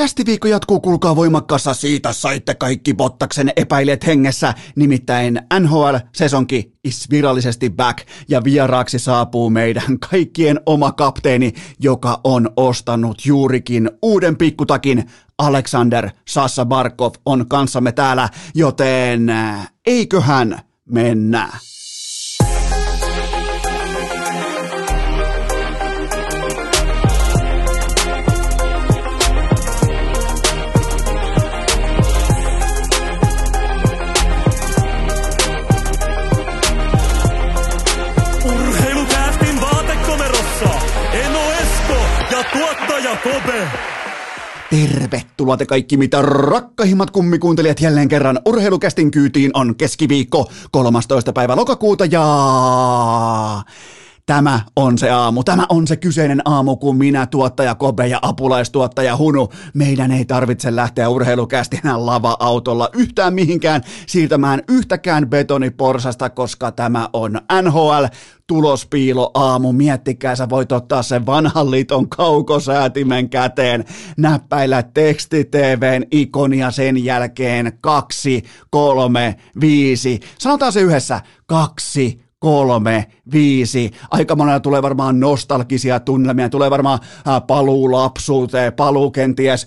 Kästiviikko jatkuu, kuulkaa voimakkaassa, siitä saitte kaikki Bottaksen epäilijät hengessä, nimittäin NHL-sesonki is virallisesti back, ja vieraaksi saapuu meidän kaikkien oma kapteeni, joka on ostanut juurikin uuden pikkutakin, Alexander Sassa Barkov on kanssamme täällä, joten eiköhän mennä. Kobe. Tervetuloa te kaikki mitä rakkahimmat kummikuuntelijat jälleen kerran urheilukästin kyytiin on keskiviikko 13. päivä lokakuuta ja Tämä on se aamu, tämä on se kyseinen aamu, kun minä, tuottaja Kobe ja apulaistuottaja Hunu, meidän ei tarvitse lähteä urheilukästinä lava-autolla yhtään mihinkään siirtämään yhtäkään betoniporsasta, koska tämä on NHL tulospiilo aamu. Miettikää, sä voit ottaa sen vanhan liiton kaukosäätimen käteen, näppäillä teksti-TVn ikonia sen jälkeen kaksi, kolme, viisi. Sanotaan se yhdessä, kaksi, kolme, viisi. Aika monella tulee varmaan nostalgisia tunnelmia, tulee varmaan paluu lapsuuteen, paluu kenties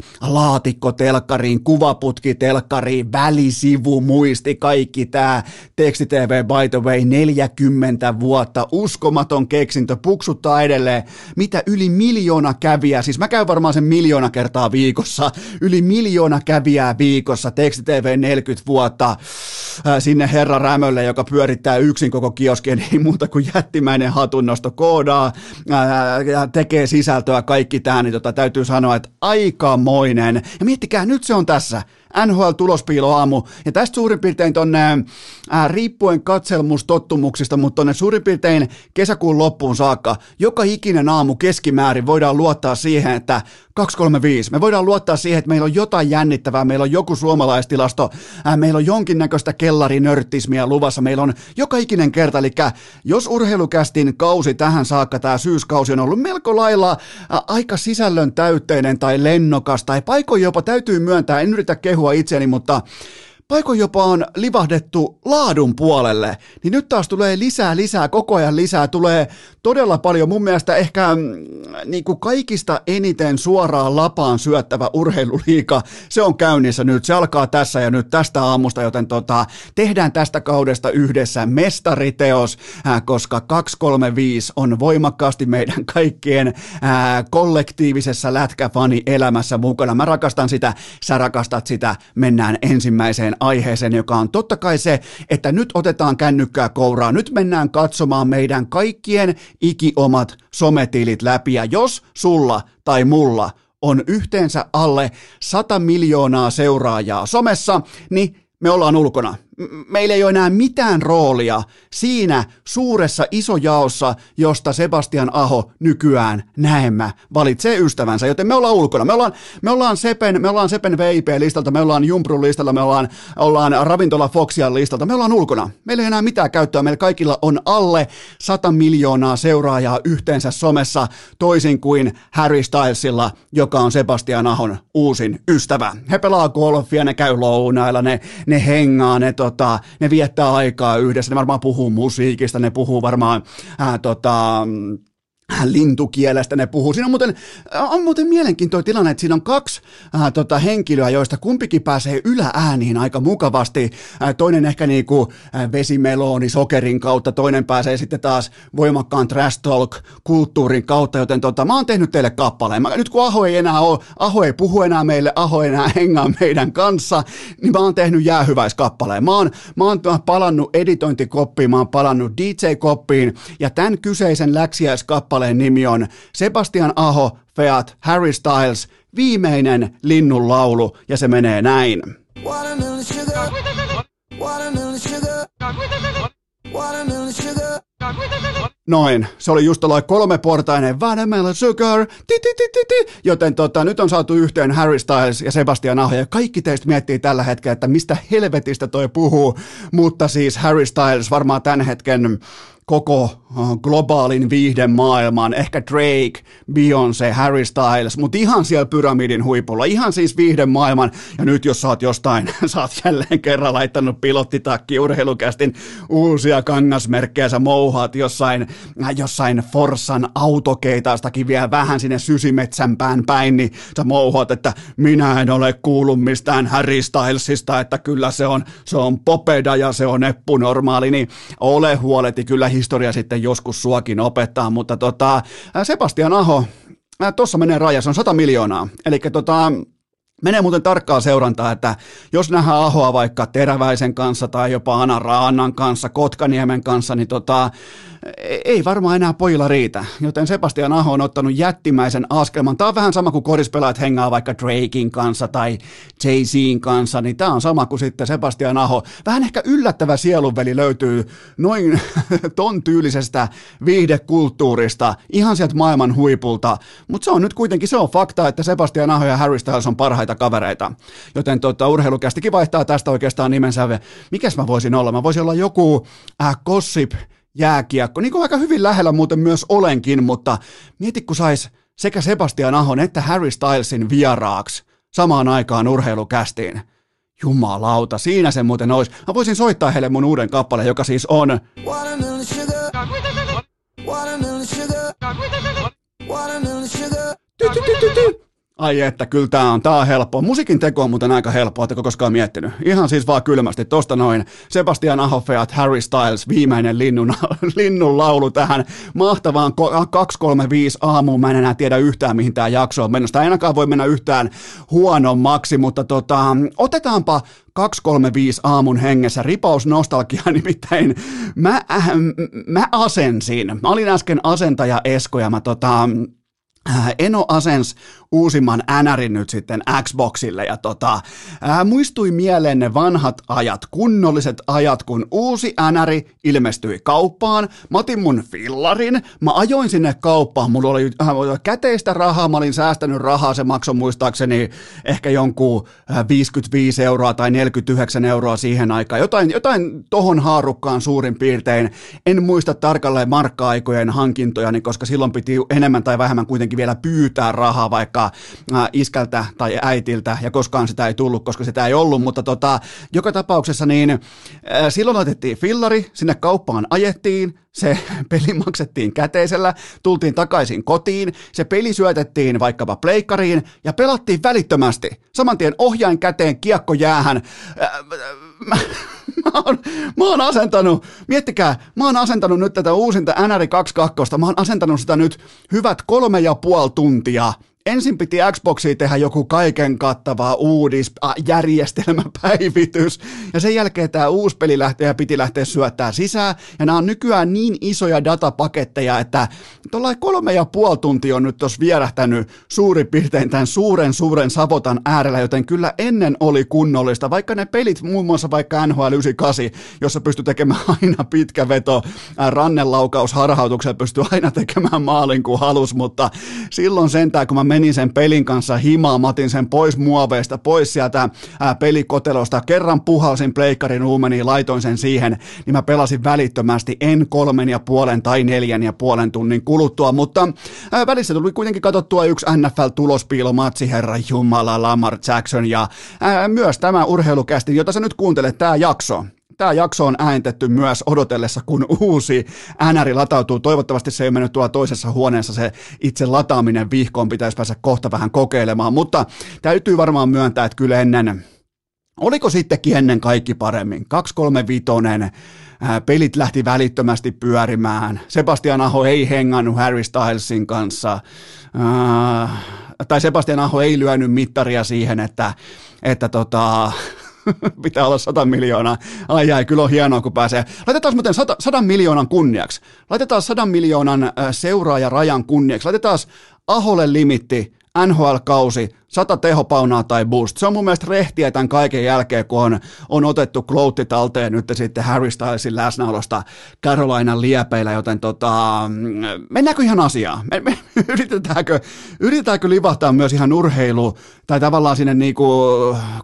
kuvaputki telkkariin, välisivu, muisti, kaikki tämä. Teksti TV, by the way, 40 vuotta, uskomaton keksintö, puksuttaa edelleen. Mitä yli miljoona käviä, siis mä käyn varmaan sen miljoona kertaa viikossa, yli miljoona käviä viikossa, Teksti TV 40 vuotta, sinne herra Rämölle, joka pyörittää yksin koko kioskien, ei muuta kuin jättimäinen hatunnosto, koodaa ja tekee sisältöä, kaikki tämä, niin tota, täytyy sanoa, että aikamoinen. Ja miettikää, nyt se on tässä. NHL-tulospiiloaamu, ja tästä suurin piirtein tonne, ää, riippuen katselmustottumuksista, mutta tonne suurin piirtein kesäkuun loppuun saakka, joka ikinen aamu keskimäärin voidaan luottaa siihen, että 235, me voidaan luottaa siihen, että meillä on jotain jännittävää, meillä on joku suomalaistilasto, ää, meillä on jonkinnäköistä kellarinörttismiä luvassa, meillä on joka ikinen kerta, eli jos urheilukästin kausi tähän saakka, tämä syyskausi on ollut melko lailla ää, aika sisällön täytteinen tai lennokas, tai paikoin jopa täytyy myöntää, en yritä kehua itseäni, mutta paikoin jopa on livahdettu laadun puolelle, niin nyt taas tulee lisää, lisää, koko ajan lisää, tulee todella paljon. Mun mielestä ehkä mm, niin kuin kaikista eniten suoraan lapaan syöttävä urheiluliika, se on käynnissä nyt, se alkaa tässä ja nyt tästä aamusta, joten tota, tehdään tästä kaudesta yhdessä mestariteos, äh, koska 235 on voimakkaasti meidän kaikkien äh, kollektiivisessa lätkäfani elämässä mukana. Mä rakastan sitä, sä rakastat sitä, mennään ensimmäiseen aiheeseen, joka on totta kai se, että nyt otetaan kännykkää kouraa, nyt mennään katsomaan meidän kaikkien ikiomat sometilit läpi, ja jos sulla tai mulla on yhteensä alle 100 miljoonaa seuraajaa somessa, niin me ollaan ulkona meillä ei ole enää mitään roolia siinä suuressa isojaossa, josta Sebastian Aho nykyään näemmä valitsee ystävänsä, joten me ollaan ulkona. Me ollaan, me ollaan Sepen, me ollaan Sepen VIP-listalta, me ollaan Jumprun listalla, me ollaan, ollaan Ravintola Foxian listalta, me ollaan ulkona. Meillä ei enää mitään käyttöä, meillä kaikilla on alle 100 miljoonaa seuraajaa yhteensä somessa, toisin kuin Harry Stylesilla, joka on Sebastian Ahon uusin ystävä. He pelaa golfia, ne käy lounailla, ne, ne hengaa, ne tota, ne viettää aikaa yhdessä, ne varmaan puhuu musiikista, ne puhuu varmaan ää, tota, lintukielestä ne puhuu. Siinä on muuten, on muuten mielenkiintoinen tilanne, että siinä on kaksi äh, tota, henkilöä, joista kumpikin pääsee yläääniin aika mukavasti. Äh, toinen ehkä niinku äh, vesimeloni sokerin kautta, toinen pääsee sitten taas voimakkaan trash talk kulttuurin kautta, joten tota, mä oon tehnyt teille kappaleen. Mä, nyt kun Aho ei enää ole, Aho ei puhu enää meille, Aho ei enää hengaa meidän kanssa, niin mä oon tehnyt jäähyväiskappaleen. Mä oon, mä oon palannut editointikoppiin, mä oon palannut DJ-koppiin ja tämän kyseisen läksiäiskappaleen kappaleen nimi on Sebastian Aho, Feat, Harry Styles, viimeinen linnun laulu, ja se menee näin. Noin, se oli just kolme kolmeportainen Watermelon Sugar, ti, ti, ti, ti, ti. joten tota, nyt on saatu yhteen Harry Styles ja Sebastian Aho, ja kaikki teistä miettii tällä hetkellä, että mistä helvetistä toi puhuu, mutta siis Harry Styles varmaan tämän hetken koko globaalin viihdemaailman, ehkä Drake, Beyoncé, Harry Styles, mutta ihan siellä pyramidin huipulla, ihan siis viihdemaailman, ja nyt jos sä oot jostain, sä oot jälleen kerran laittanut pilottitakki urheilukästin uusia kangasmerkkejä, sä mouhaat jossain, jossain Forsan autokeitaastakin vielä vähän sinne sysimetsänpään päin, niin sä mouhaat, että minä en ole kuullut mistään Harry Stylesista, että kyllä se on, se on popeda ja se on eppu normaali, niin ole huoleti, kyllä historia sitten joskus suakin opettaa, mutta tota, Sebastian Aho, tuossa menee raja, se on 100 miljoonaa, eli tota, Menee muuten tarkkaa seurantaa, että jos nähdään Ahoa vaikka Teräväisen kanssa tai jopa Ana Raanan kanssa, Kotkaniemen kanssa, niin tota, ei varmaan enää pojilla riitä, joten Sebastian Aho on ottanut jättimäisen askelman. Tämä on vähän sama kuin korispelaat hengaa vaikka Drakein kanssa tai Jay-Zin kanssa, niin tämä on sama kuin sitten Sebastian Aho. Vähän ehkä yllättävä sielunveli löytyy noin ton tyylisestä viihdekulttuurista, ihan sieltä maailman huipulta, mutta se on nyt kuitenkin se on fakta, että Sebastian Aho ja Harry Styles on parhaita kavereita, joten tota, urheilukästikin vaihtaa tästä oikeastaan nimensä. Mikäs mä voisin olla? Mä voisin olla joku äh, gossip jääkiekko, niin kuin aika hyvin lähellä muuten myös olenkin, mutta mieti kun sais sekä Sebastian Ahon että Harry Stylesin vieraaksi samaan aikaan urheilukästiin. Jumalauta, siinä se muuten olisi. Mä voisin soittaa heille mun uuden kappaleen, joka siis on... Watermelon sugar. Watermelon sugar. Watermelon sugar. Ai että, kyllä tämä on, tää on helppoa. Musiikin teko on muuten aika helppoa, että koskaan miettinyt. Ihan siis vaan kylmästi, tosta noin. Sebastian Ahofeat, Harry Styles, viimeinen linnun, linnun laulu tähän mahtavaan 235 aamuun. Mä en enää tiedä yhtään, mihin tämä jakso on mennyt. Sitä ei ainakaan voi mennä yhtään huonommaksi, mutta tota, otetaanpa 235 aamun hengessä ripaus nostalgiaa, nimittäin mä, äh, mä asensin. Mä olin äsken asentaja Esko ja mä tota, Äh, Eno asens uusimman NRin nyt sitten Xboxille ja tota, ää, muistui mieleen ne vanhat ajat, kunnolliset ajat, kun uusi NRi ilmestyi kauppaan. Mä otin mun fillarin, mä ajoin sinne kauppaan, mulla oli äh, käteistä rahaa, mä olin säästänyt rahaa, se maksoi muistaakseni ehkä jonkun äh, 55 euroa tai 49 euroa siihen aikaan, jotain, jotain tohon haarukkaan suurin piirtein. En muista tarkalleen markka-aikojen hankintoja, koska silloin piti enemmän tai vähemmän kuitenkin vielä pyytää rahaa, vaikka äh, iskältä tai äitiltä, ja koskaan sitä ei tullut, koska sitä ei ollut, mutta tota, joka tapauksessa niin silloin otettiin fillari, sinne kauppaan ajettiin, se peli maksettiin käteisellä, tultiin takaisin kotiin, se peli syötettiin vaikkapa pleikkariin ja pelattiin välittömästi. Saman tien ohjain käteen, kiekko jäähän. Äh, mä, mä, oon, mä oon asentanut, miettikää, mä oon asentanut nyt tätä uusinta NR 22, mä oon asentanut sitä nyt hyvät kolme ja puoli tuntia ensin piti Xboxiin tehdä joku kaiken kattava uudis, äh, järjestelmäpäivitys, ja sen jälkeen tämä uusi peli lähtee ja piti lähteä syöttää sisään, ja nämä on nykyään niin isoja datapaketteja, että tuollainen kolme ja puoli tuntia on nyt tuossa vierähtänyt suurin piirtein tämän suuren suuren savotan äärellä, joten kyllä ennen oli kunnollista, vaikka ne pelit, muun muassa vaikka NHL 98, jossa pystyi tekemään aina pitkä veto, rannelaukaus harhautuksella pystyi aina tekemään maalin kuin halus, mutta silloin sentään, kun mä menin sen pelin kanssa himaan, mä otin sen pois muoveista, pois sieltä ää, pelikotelosta, kerran puhalsin pleikkarin uumeniin, laitoin sen siihen, niin mä pelasin välittömästi, en kolmen ja puolen tai neljän ja puolen tunnin kuluttua, mutta ää, välissä tuli kuitenkin katsottua yksi NFL-tulospiilomatsi, herra Jumala, Lamar Jackson. Ja ää, myös tämä urheilukästi, jota sä nyt kuuntelet, tämä jakso, Tämä jakso on ääntetty myös odotellessa, kun uusi NR latautuu. Toivottavasti se ei mennyt tuolla toisessa huoneessa. Se itse lataaminen vihkoon pitäisi päästä kohta vähän kokeilemaan, mutta täytyy varmaan myöntää, että kyllä ennen, oliko sittenkin ennen kaikki paremmin? 235 pelit lähti välittömästi pyörimään. Sebastian Aho ei hengannut Harry Stylesin kanssa. Äh, tai Sebastian Aho ei lyönyt mittaria siihen, että, että tota, pitää olla 100 miljoonaa. Ai ai, kyllä on hienoa, kun pääsee. Laitetaan muuten 100, 100 miljoonan kunniaksi. Laitetaan 100 miljoonan seuraajarajan kunniaksi. Laitetaan Aholle limitti, NHL-kausi, sata tehopaunaa tai boost. Se on mun mielestä rehtiä tämän kaiken jälkeen, kun on, on otettu kloutti talteen nyt sitten Harry Stylesin läsnäolosta Carolinan liepeillä, joten tota, mennäänkö ihan asiaan? Me, me, yritetäänkö, yritetäänkö livahtaa myös ihan urheilu, tai tavallaan sinne niinku,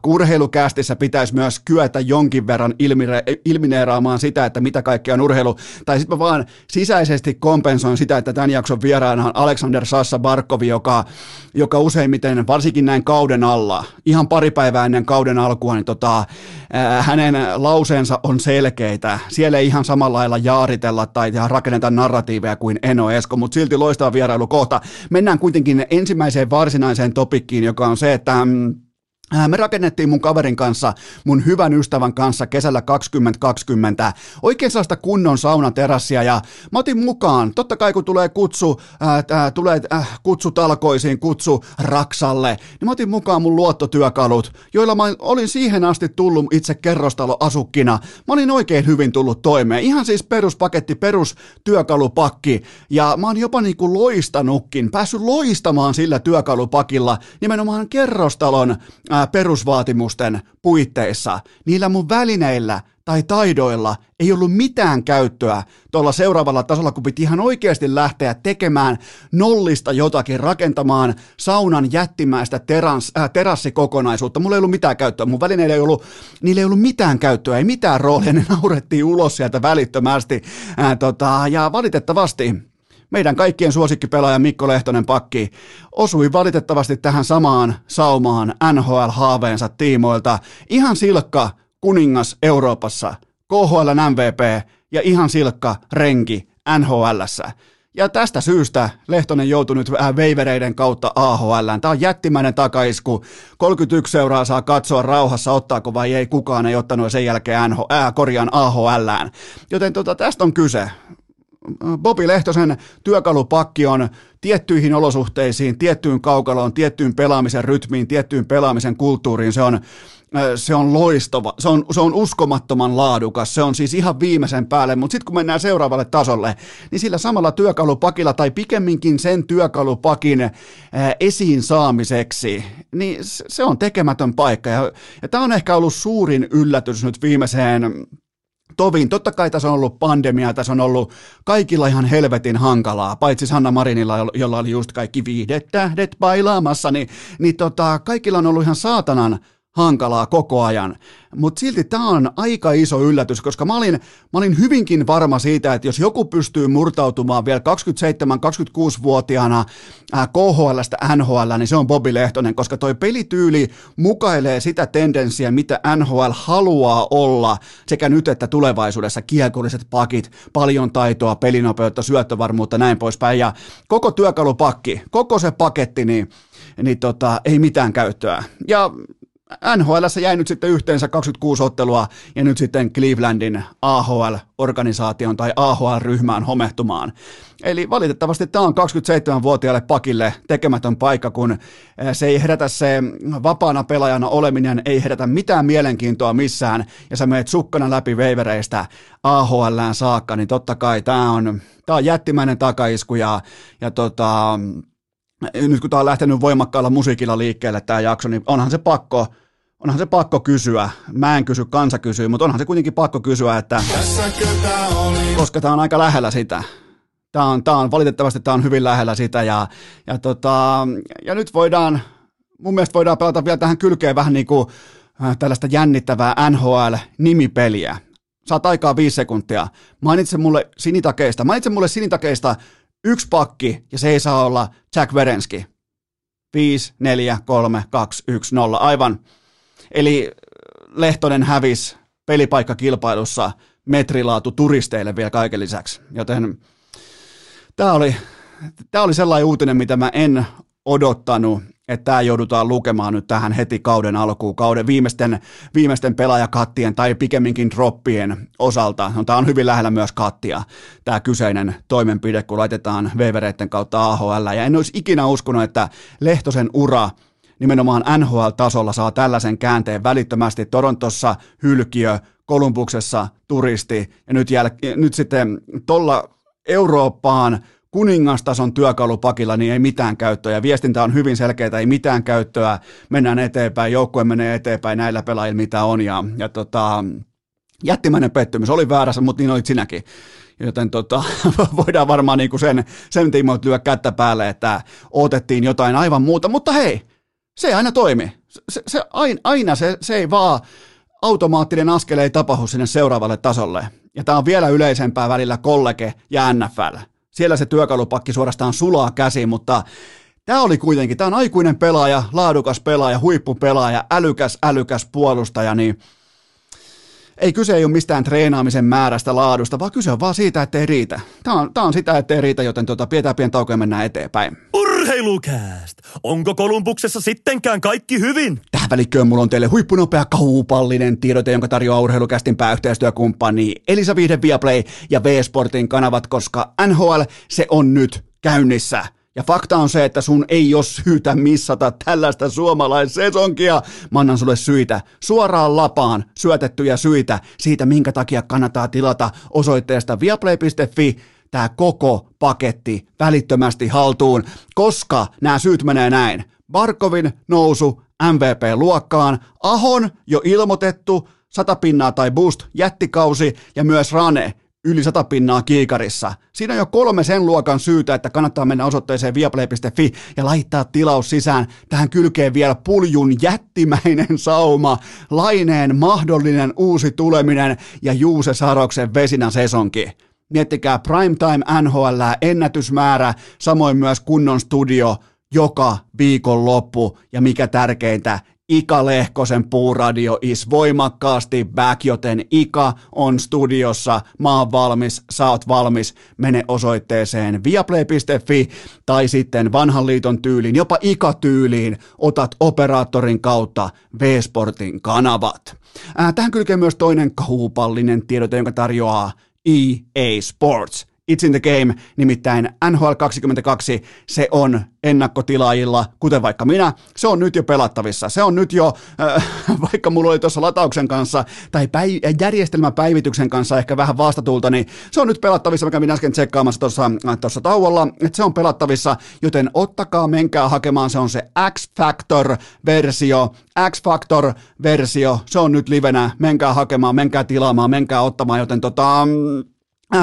urheilukästissä pitäisi myös kyetä jonkin verran ilmire, ilmineeraamaan sitä, että mitä kaikkea on urheilu, tai sitten mä vaan sisäisesti kompensoin sitä, että tämän jakson vieraana on Alexander Sassa Barkovi, joka, joka useimmiten, varsinkin näin kauden alla, ihan pari päivää ennen kauden alkua, niin tota, ää, hänen lauseensa on selkeitä. Siellä ei ihan samalla lailla jaaritella tai rakenneta narratiiveja kuin Eno Esko, mutta silti loistava vierailu kohta. Mennään kuitenkin ensimmäiseen varsinaiseen topikkiin, joka on se, että mm, me rakennettiin mun kaverin kanssa, mun hyvän ystävän kanssa kesällä 2020 oikein sellaista kunnon saunaterassia ja mä otin mukaan, totta kai kun tulee kutsu, äh, äh, tulee äh, kutsu talkoisiin, kutsu Raksalle, niin mä otin mukaan mun luottotyökalut, joilla mä olin siihen asti tullut itse kerrostaloasukkina. Mä olin oikein hyvin tullut toimeen, ihan siis peruspaketti, perustyökalupakki. Ja mä oon jopa niinku loistanutkin, päässyt loistamaan sillä työkalupakilla nimenomaan kerrostalon äh, perusvaatimusten puitteissa, niillä mun välineillä tai taidoilla ei ollut mitään käyttöä tuolla seuraavalla tasolla, kun piti ihan oikeasti lähteä tekemään nollista jotakin, rakentamaan saunan jättimäistä terans, äh, terassikokonaisuutta. Mulla ei ollut mitään käyttöä, mun välineillä ei ollut, niillä ei ollut mitään käyttöä, ei mitään roolia, ne naurettiin ulos sieltä välittömästi. Äh, tota, ja valitettavasti meidän kaikkien suosikkipelaaja Mikko Lehtonen pakki osui valitettavasti tähän samaan saumaan NHL-haaveensa tiimoilta. Ihan silkka kuningas Euroopassa, KHL MVP ja ihan silkka renki NHLssä. Ja tästä syystä Lehtonen joutui nyt vähän veivereiden kautta AHL. Tämä on jättimäinen takaisku. 31 seuraa saa katsoa rauhassa, ottaako vai ei. Kukaan ei ottanut sen jälkeen NH, ää, korjaan AHL. Joten tota, tästä on kyse. Bobi Lehtosen työkalupakki on tiettyihin olosuhteisiin, tiettyyn kaukaloon, tiettyyn pelaamisen rytmiin, tiettyyn pelaamisen kulttuuriin. Se on, äh, se on loistava, se on, se on uskomattoman laadukas, se on siis ihan viimeisen päälle, mutta sitten kun mennään seuraavalle tasolle, niin sillä samalla työkalupakilla tai pikemminkin sen työkalupakin äh, esiin saamiseksi, niin se on tekemätön paikka. Ja, ja tämä on ehkä ollut suurin yllätys nyt viimeiseen tovin. Totta kai tässä on ollut pandemia, tässä on ollut kaikilla ihan helvetin hankalaa, paitsi Sanna Marinilla, jolla oli just kaikki viidet tähdet bailaamassa, niin, niin tota, kaikilla on ollut ihan saatanan hankalaa koko ajan. Mutta silti tämä on aika iso yllätys, koska mä olin, mä olin hyvinkin varma siitä, että jos joku pystyy murtautumaan vielä 27-26-vuotiaana KHLstä NHL, niin se on Bobby Lehtonen, koska toi pelityyli mukailee sitä tendenssiä, mitä NHL haluaa olla sekä nyt että tulevaisuudessa. Kiekolliset pakit, paljon taitoa, pelinopeutta, syöttövarmuutta, näin poispäin. Ja koko työkalupakki, koko se paketti, niin niin tota, ei mitään käyttöä. Ja NHL jäi nyt sitten yhteensä 26 ottelua ja nyt sitten Clevelandin AHL-organisaation tai AHL-ryhmään homehtumaan. Eli valitettavasti tämä on 27-vuotiaalle pakille tekemätön paikka, kun eh, se ei herätä se vapaana pelaajana oleminen, ei herätä mitään mielenkiintoa missään, ja sä meet sukkana läpi veivereistä AHLään saakka, niin totta kai tämä on, tämä on jättimäinen takaisku, ja, ja tota, nyt kun tämä on lähtenyt voimakkaalla musiikilla liikkeelle tämä jakso, niin onhan se pakko, onhan se pakko kysyä. Mä en kysy, kansa kysyy, mutta onhan se kuitenkin pakko kysyä, että koska tämä on aika lähellä sitä. Tämä on, tämä on, valitettavasti tämä on hyvin lähellä sitä ja, ja, tota, ja nyt voidaan, mun mielestä voidaan pelata vielä tähän kylkeen vähän niin kuin äh, tällaista jännittävää NHL-nimipeliä. Saat aikaa viisi sekuntia. Mainitse mulle sinitakeista. Mainitse mulle sinitakeista yksi pakki ja se ei saa olla Jack Verenski. 5, 4, 3, 2, 1, 0. Aivan. Eli Lehtonen hävisi pelipaikkakilpailussa metrilaatu turisteille vielä kaiken lisäksi. Joten tämä oli, tämä oli sellainen uutinen, mitä mä en odottanut, että tämä joudutaan lukemaan nyt tähän heti kauden alkuun, kauden viimeisten, viimeisten pelaajakattien tai pikemminkin droppien osalta. No, tämä on hyvin lähellä myös kattia, tämä kyseinen toimenpide, kun laitetaan vevereiden kautta AHL. Ja en olisi ikinä uskonut, että Lehtosen ura nimenomaan NHL-tasolla saa tällaisen käänteen välittömästi. Torontossa hylkiö, Kolumbuksessa turisti ja nyt, jäl- nyt sitten tuolla Eurooppaan kuningastason työkalupakilla, niin ei mitään käyttöä. Viestintä on hyvin selkeää, ei mitään käyttöä. Mennään eteenpäin, joukkue menee eteenpäin näillä pelaajilla, mitä on. Ja, ja tota, jättimäinen pettymys. Oli väärässä, mutta niin olit sinäkin. Joten tota, voidaan varmaan niinku sen, sen tiimoilta lyö kättä päälle, että otettiin jotain aivan muuta. Mutta hei, se aina toimi. Se, se, aina se, se ei vaan, automaattinen askel ei tapahdu sinne seuraavalle tasolle. Ja tämä on vielä yleisempää välillä kollege ja NFL. Siellä se työkalupakki suorastaan sulaa käsiin, mutta tämä oli kuitenkin, tämä on aikuinen pelaaja, laadukas pelaaja, huippupelaaja, älykäs, älykäs puolustaja, niin ei kyse ei ole mistään treenaamisen määrästä, laadusta, vaan kyse on vaan siitä, että ei riitä. Tämä on, tämä on sitä, että ei riitä, joten tuota, pidetään pieni tauko ja mennään eteenpäin. Urheilukääst! Onko Kolumbuksessa sittenkään kaikki hyvin? Tähän välikköön mulla on teille huippunopea kaupallinen tiedote, jonka tarjoaa Urheilukästin pääyhteistyökumppani Elisa Vihde Viaplay ja V-Sportin kanavat, koska NHL se on nyt käynnissä. Ja fakta on se, että sun ei ole syytä missata tällaista suomalaissesonkia. Mä annan sulle syitä, suoraan lapaan syötettyjä syitä siitä, minkä takia kannattaa tilata osoitteesta viaplay.fi tämä koko paketti välittömästi haltuun, koska nämä syyt menee näin. Barkovin nousu MVP-luokkaan, Ahon jo ilmoitettu, 100 pinnaa tai boost jättikausi ja myös Rane yli 100 pinnaa kiikarissa. Siinä on jo kolme sen luokan syytä, että kannattaa mennä osoitteeseen viaplay.fi ja laittaa tilaus sisään. Tähän kylkeen vielä puljun jättimäinen sauma, laineen mahdollinen uusi tuleminen ja Juuse Saroksen vesinä sesonki. Miettikää Primetime NHL, ennätysmäärä, samoin myös kunnon studio joka viikon loppu ja mikä tärkeintä, Ika Lehkosen puuradio is voimakkaasti back, joten Ika on studiossa, mä oon valmis, sä oot valmis, mene osoitteeseen viaplay.fi tai sitten vanhan liiton tyyliin, jopa Ika-tyyliin, otat operaattorin kautta V-Sportin kanavat. tähän kylkee myös toinen kaupallinen tiedote, jonka tarjoaa EA Sports. It's in the game, nimittäin NHL 22, se on ennakkotilaajilla, kuten vaikka minä, se on nyt jo pelattavissa. Se on nyt jo, äh, vaikka mulla oli tuossa latauksen kanssa tai päi- järjestelmäpäivityksen kanssa ehkä vähän vastatulta, niin se on nyt pelattavissa, mikä minä äsken tsekkaamassa tuossa, äh, tauolla, että se on pelattavissa, joten ottakaa, menkää hakemaan, se on se X-Factor-versio, X-Factor-versio, se on nyt livenä, menkää hakemaan, menkää tilaamaan, menkää ottamaan, joten tota, Äh,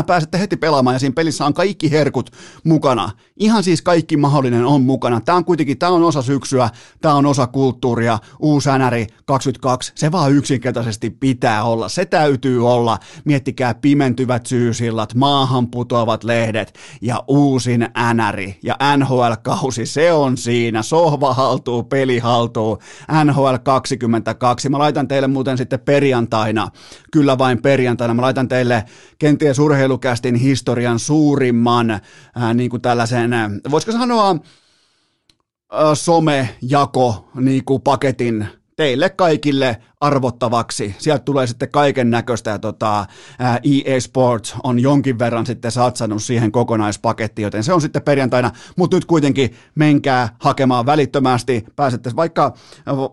pääsette heti pelaamaan ja siinä pelissä on kaikki herkut mukana. Ihan siis kaikki mahdollinen on mukana. Tämä on kuitenkin, tämä on osa syksyä, tämä on osa kulttuuria, uusi NR 22, se vaan yksinkertaisesti pitää olla. Se täytyy olla. Miettikää pimentyvät syysillat, maahan putoavat lehdet ja uusin NR ja NHL-kausi, se on siinä. Sohva haltuu, peli haltuu, NHL 22. Mä laitan teille muuten sitten perjantaina, kyllä vain perjantaina, mä laitan teille kenties urheilukästin historian suurimman äh, niin kuin tällaisen, äh, voisiko sanoa, äh, somejako niin kuin paketin teille kaikille arvottavaksi. Sieltä tulee sitten kaiken näköistä ja tota, EA Sports on jonkin verran sitten satsannut siihen kokonaispakettiin, joten se on sitten perjantaina, mutta nyt kuitenkin menkää hakemaan välittömästi, pääsette vaikka,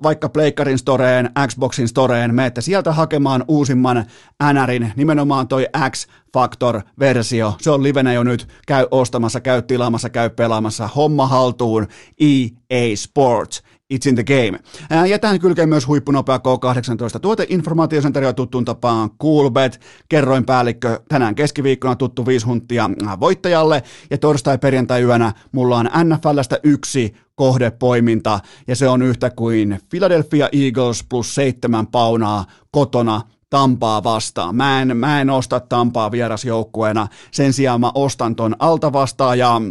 vaikka Pleikkarin storeen, Xboxin storeen, menette sieltä hakemaan uusimman NRin, nimenomaan toi X Factor-versio, se on livenä jo nyt, käy ostamassa, käy tilaamassa, käy pelaamassa, homma haltuun, EA Sports. It's in the game. Ja tähän kylkee myös huippunopea K18 tuoteinformaatiosen tarjoaa tuttuun tapaan Coolbet, kerroin päällikkö tänään keskiviikkona tuttu viisi huntia voittajalle. Ja torstai perjantai yönä mulla on NFLstä yksi kohdepoiminta. Ja se on yhtä kuin Philadelphia Eagles plus seitsemän paunaa kotona Tampaa vastaan. Mä en, mä en osta Tampaa vierasjoukkueena, sen sijaan mä ostan ton alta vastaan ja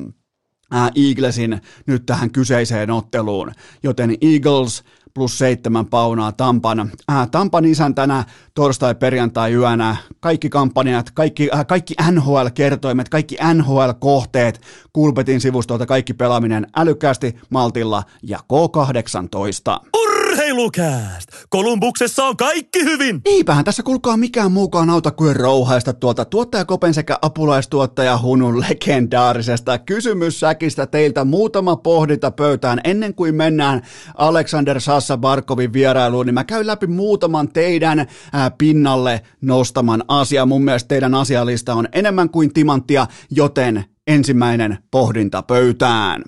Eaglesin nyt tähän kyseiseen otteluun. Joten Eagles plus seitsemän paunaa Tampan. Äh, Tampan isäntänä torstai-perjantai yönä kaikki kampanjat, kaikki, äh, kaikki NHL-kertoimet, kaikki NHL-kohteet, Kulpetin sivustolta kaikki pelaaminen älykkäästi, maltilla ja K18. Urheilukääst! Kolumbuksessa on kaikki hyvin! Eipähän tässä kulkaa mikään muukaan auta kuin rouhaista tuota tuottajakopen sekä apulaistuottaja Hunun legendaarisesta kysymyssäkistä teiltä muutama pohdinta pöytään ennen kuin mennään Alexander Sassa Barkovin vierailuun, niin mä käyn läpi muutaman teidän ää, pinnalle nostaman asian. Mun mielestä teidän asialista on enemmän kuin timanttia, joten ensimmäinen pohdinta pöytään.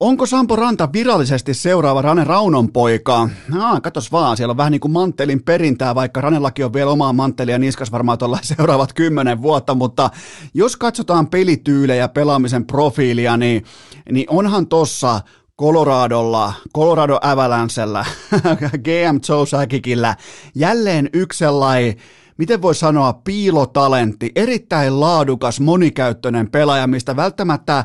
Onko Sampo Ranta virallisesti seuraava Rane Raunon poika? Ah, katos vaan, siellä on vähän niin kuin manttelin perintää, vaikka Ranellakin on vielä omaa manttelia niskas varmaan tuolla seuraavat kymmenen vuotta, mutta jos katsotaan pelityylejä, pelaamisen profiilia, niin, niin onhan tossa Coloradolla, Colorado Avalancella, GM Joe Sakikillä jälleen yksi sellainen miten voi sanoa, piilotalentti, erittäin laadukas, monikäyttöinen pelaaja, mistä välttämättä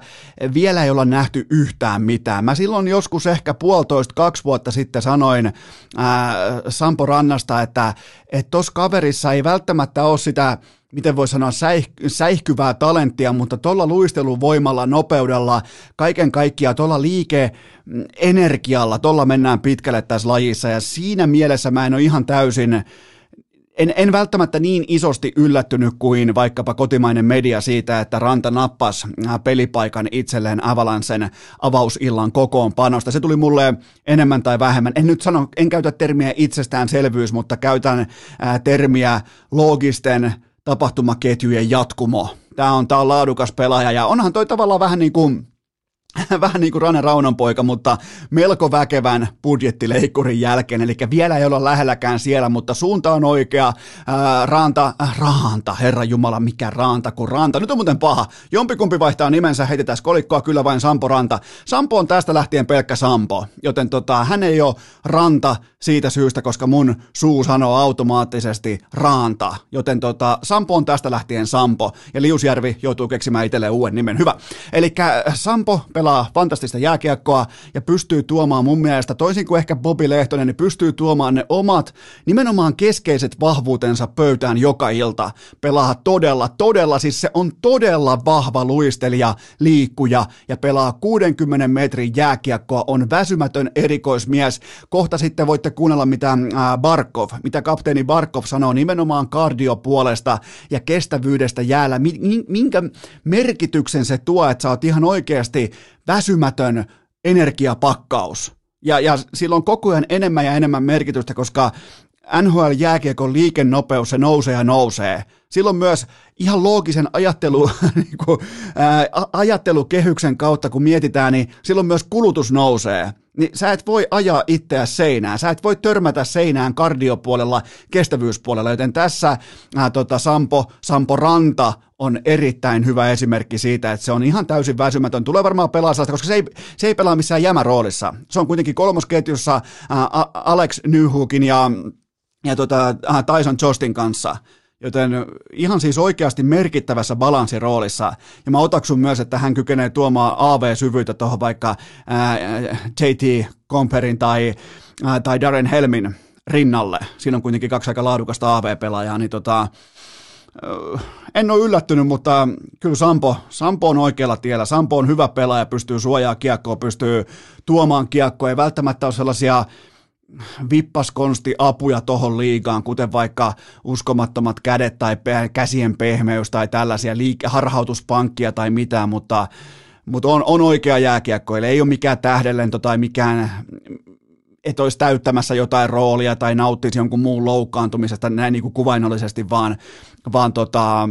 vielä ei olla nähty yhtään mitään. Mä silloin joskus ehkä puolitoista, kaksi vuotta sitten sanoin ää, Sampo Rannasta, että tuossa kaverissa ei välttämättä ole sitä miten voi sanoa, säih- säihkyvää talenttia, mutta tuolla luisteluvoimalla, nopeudella, kaiken kaikkiaan tuolla liike energialla, tuolla mennään pitkälle tässä lajissa ja siinä mielessä mä en ole ihan täysin en, en välttämättä niin isosti yllättynyt kuin vaikkapa kotimainen media siitä, että Ranta nappas äh, pelipaikan itselleen Avalansen avausillan kokoonpanosta. Se tuli mulle enemmän tai vähemmän. En nyt sano, en käytä termiä itsestäänselvyys, mutta käytän ää, äh, termiä loogisten tapahtumaketjujen jatkumo. Tämä on, tämä on laadukas pelaaja ja onhan toi tavallaan vähän niin kuin vähän niin kuin Rane Raunan poika, mutta melko väkevän budjettileikkurin jälkeen, eli vielä ei olla lähelläkään siellä, mutta suunta on oikea. Ää, Ranta, äh, Raanta, herra Jumala, mikä Raanta kuin Ranta. Nyt on muuten paha. Jompikumpi vaihtaa nimensä, heitetään kolikkoa kyllä vain Sampo Ranta. Sampo on tästä lähtien pelkkä Sampo, joten tota, hän ei ole Ranta siitä syystä, koska mun suu sanoo automaattisesti Raanta, joten tota, Sampo on tästä lähtien Sampo, ja Liusjärvi joutuu keksimään itselleen uuden nimen. Hyvä. Eli Sampo pelaa fantastista jääkiekkoa ja pystyy tuomaan mun mielestä, toisin kuin ehkä Bobi Lehtonen, niin pystyy tuomaan ne omat nimenomaan keskeiset vahvuutensa pöytään joka ilta. Pelaa todella, todella, siis se on todella vahva luistelija, liikkuja ja pelaa 60 metrin jääkiekkoa, on väsymätön erikoismies. Kohta sitten voitte kuunnella, mitä Barkov, mitä kapteeni Barkov sanoo nimenomaan kardiopuolesta ja kestävyydestä jäällä, minkä merkityksen se tuo, että sä oot ihan oikeasti väsymätön energiapakkaus. Ja, ja sillä on koko ajan enemmän ja enemmän merkitystä, koska NHL-jääkiekon liikennopeus, se nousee ja nousee. Silloin myös ihan loogisen ajattelu, niin kuin, ää, ajattelukehyksen kautta, kun mietitään, niin silloin myös kulutus nousee. Niin sä et voi ajaa itseä seinään, sä et voi törmätä seinään kardiopuolella, kestävyyspuolella, joten tässä ää, tota, Sampo, Sampo Ranta on erittäin hyvä esimerkki siitä, että se on ihan täysin väsymätön. Tulee varmaan pelaa sellaista, koska se ei, se ei pelaa missään jämäroolissa. Se on kuitenkin kolmosketjussa ää, Alex Newhookin ja, ja tota, Tyson Jostin kanssa – Joten ihan siis oikeasti merkittävässä balanssiroolissa. Ja mä otaksun myös, että hän kykenee tuomaan AV-syvyyttä tuohon vaikka ää, JT Comperin tai, ää, tai Darren Helmin rinnalle. Siinä on kuitenkin kaksi aika laadukasta AV-pelaajaa, niin tota, en ole yllättynyt, mutta kyllä Sampo, Sampo on oikealla tiellä. Sampo on hyvä pelaaja, pystyy suojaa kiekkoa, pystyy tuomaan kiekkoa. Ei välttämättä ole sellaisia vippaskonsti apuja tohon liigaan, kuten vaikka uskomattomat kädet tai käsien pehmeys tai tällaisia liike- harhautuspankkia tai mitään, mutta, mutta on, on oikea jääkiekko, eli ei ole mikään tähdenlento tai mikään et olisi täyttämässä jotain roolia tai nauttisi jonkun muun loukkaantumisesta näin niin kuin kuvainnollisesti, vaan, vaan tota,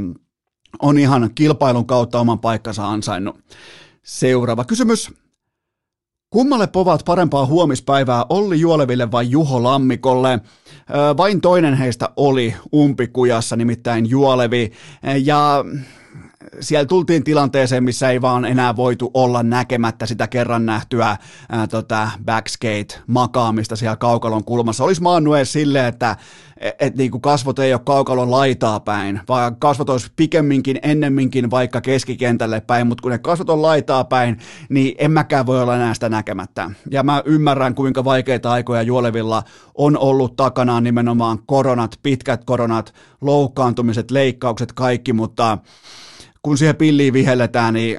on ihan kilpailun kautta oman paikkansa ansainnut. Seuraava kysymys. Kummalle povat parempaa huomispäivää Olli Juoleville vai Juho Lammikolle? Vain toinen heistä oli umpikujassa, nimittäin Juolevi. Ja siellä tultiin tilanteeseen, missä ei vaan enää voitu olla näkemättä sitä kerran nähtyä ää, tota, backskate-makaamista siellä kaukalon kulmassa. Olisi maannut silleen, että et, et, niin kuin kasvot ei ole kaukalon laitaa päin, vaan kasvot olisi pikemminkin ennemminkin vaikka keskikentälle päin, mutta kun ne kasvot on laitaa päin, niin en mäkään voi olla enää sitä näkemättä. Ja mä ymmärrän, kuinka vaikeita aikoja Juolevilla on ollut takanaan nimenomaan koronat, pitkät koronat, loukkaantumiset, leikkaukset, kaikki, mutta kun siihen pilliin vihelletään, niin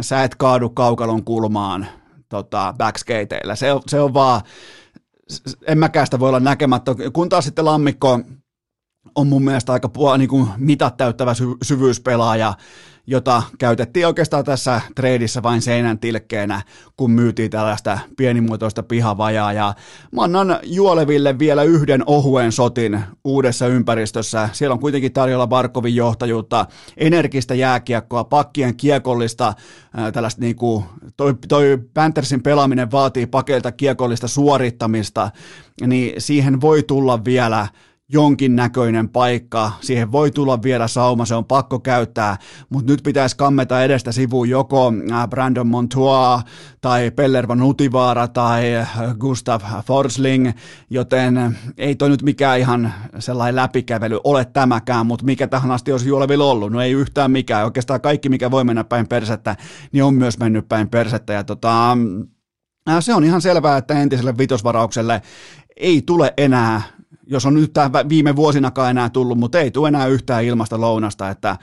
sä et kaadu kaukalon kulmaan tota, backskateilla. Se, se on vaan, en mäkään sitä voi olla näkemättä. Kun taas sitten lammikko, on mun mielestä aika niin kuin mitat täyttävä sy- syvyyspelaaja, jota käytettiin oikeastaan tässä treidissä vain seinän tilkkeenä, kun myytiin tällaista pienimuotoista pihavajaa. Ja mä annan Juoleville vielä yhden ohuen sotin uudessa ympäristössä. Siellä on kuitenkin tarjolla Barkovin johtajuutta, energistä jääkiekkoa, pakkien kiekollista, ää, tällaista niin kuin, toi, toi Panthersin pelaaminen vaatii pakeilta kiekollista suorittamista, niin siihen voi tulla vielä – jonkinnäköinen paikka, siihen voi tulla vielä sauma, se on pakko käyttää, mutta nyt pitäisi kammeta edestä sivuun joko äh, Brandon Montois tai Pellerva Nutivaara tai äh, Gustav Forsling, joten ei toi nyt mikään ihan sellainen läpikävely ole tämäkään, mutta mikä tähän asti olisi Juolevilla ollut, no ei yhtään mikään, oikeastaan kaikki mikä voi mennä päin persettä, niin on myös mennyt päin persettä. Ja tota, äh, se on ihan selvää, että entiselle vitosvaraukselle ei tule enää jos on nyt viime vuosinakaan enää tullut, mutta ei tule enää yhtään ilmasta lounasta, että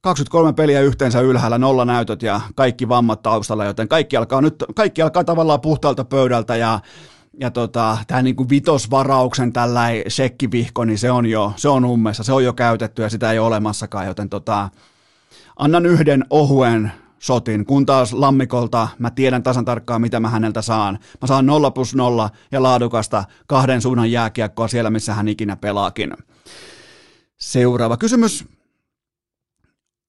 23 peliä yhteensä ylhäällä, nolla näytöt ja kaikki vammat taustalla, joten kaikki alkaa nyt, kaikki alkaa tavallaan puhtaalta pöydältä ja ja tota, tämä niinku vitosvarauksen tällainen shekkivihko, niin se on jo, se on ummessa, se on jo käytetty ja sitä ei ole olemassakaan, joten tota, annan yhden ohuen sotin, kun taas Lammikolta mä tiedän tasan tarkkaan, mitä mä häneltä saan. Mä saan 0 plus 0 ja laadukasta kahden suunnan jääkiekkoa siellä, missä hän ikinä pelaakin. Seuraava kysymys.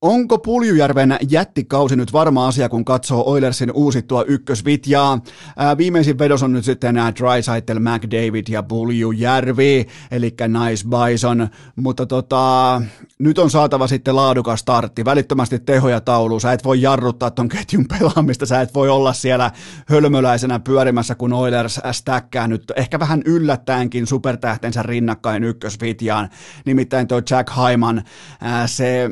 Onko Puljujärven jättikausi nyt varma asia, kun katsoo Oilersin uusittua ykkösvitjaa? Ää, viimeisin vedos on nyt sitten nämä Drysaitel, McDavid ja Puljujärvi, eli Nice Bison, mutta tota, nyt on saatava sitten laadukas startti, välittömästi tehoja tauluun, sä et voi jarruttaa ton ketjun pelaamista, sä et voi olla siellä hölmöläisenä pyörimässä, kun Oilers stäkkää nyt ehkä vähän yllättäenkin supertähtensä rinnakkain ykkösvitjaan, nimittäin tuo Jack Hyman, ää, se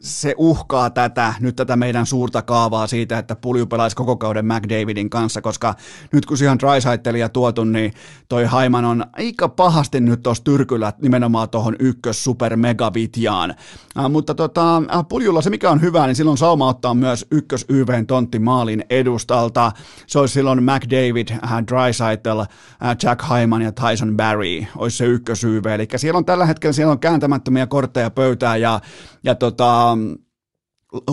se uhkaa tätä, nyt tätä meidän suurta kaavaa siitä, että Pulju pelaisi koko kauden McDavidin kanssa, koska nyt kun siihen Drysaitelia tuotu, niin toi Haiman on aika pahasti nyt tuossa tyrkyllä nimenomaan tuohon ykkös super megavitjaan. Äh, mutta tota, äh, Puljulla se mikä on hyvä, niin silloin sauma ottaa myös ykkös YVn tontti maalin edustalta. Se olisi silloin McDavid, äh, Drysaitel, äh, Jack Haiman ja Tyson Barry, olisi se ykkös YV. Eli siellä on tällä hetkellä siellä on kääntämättömiä kortteja pöytään ja, ja tota,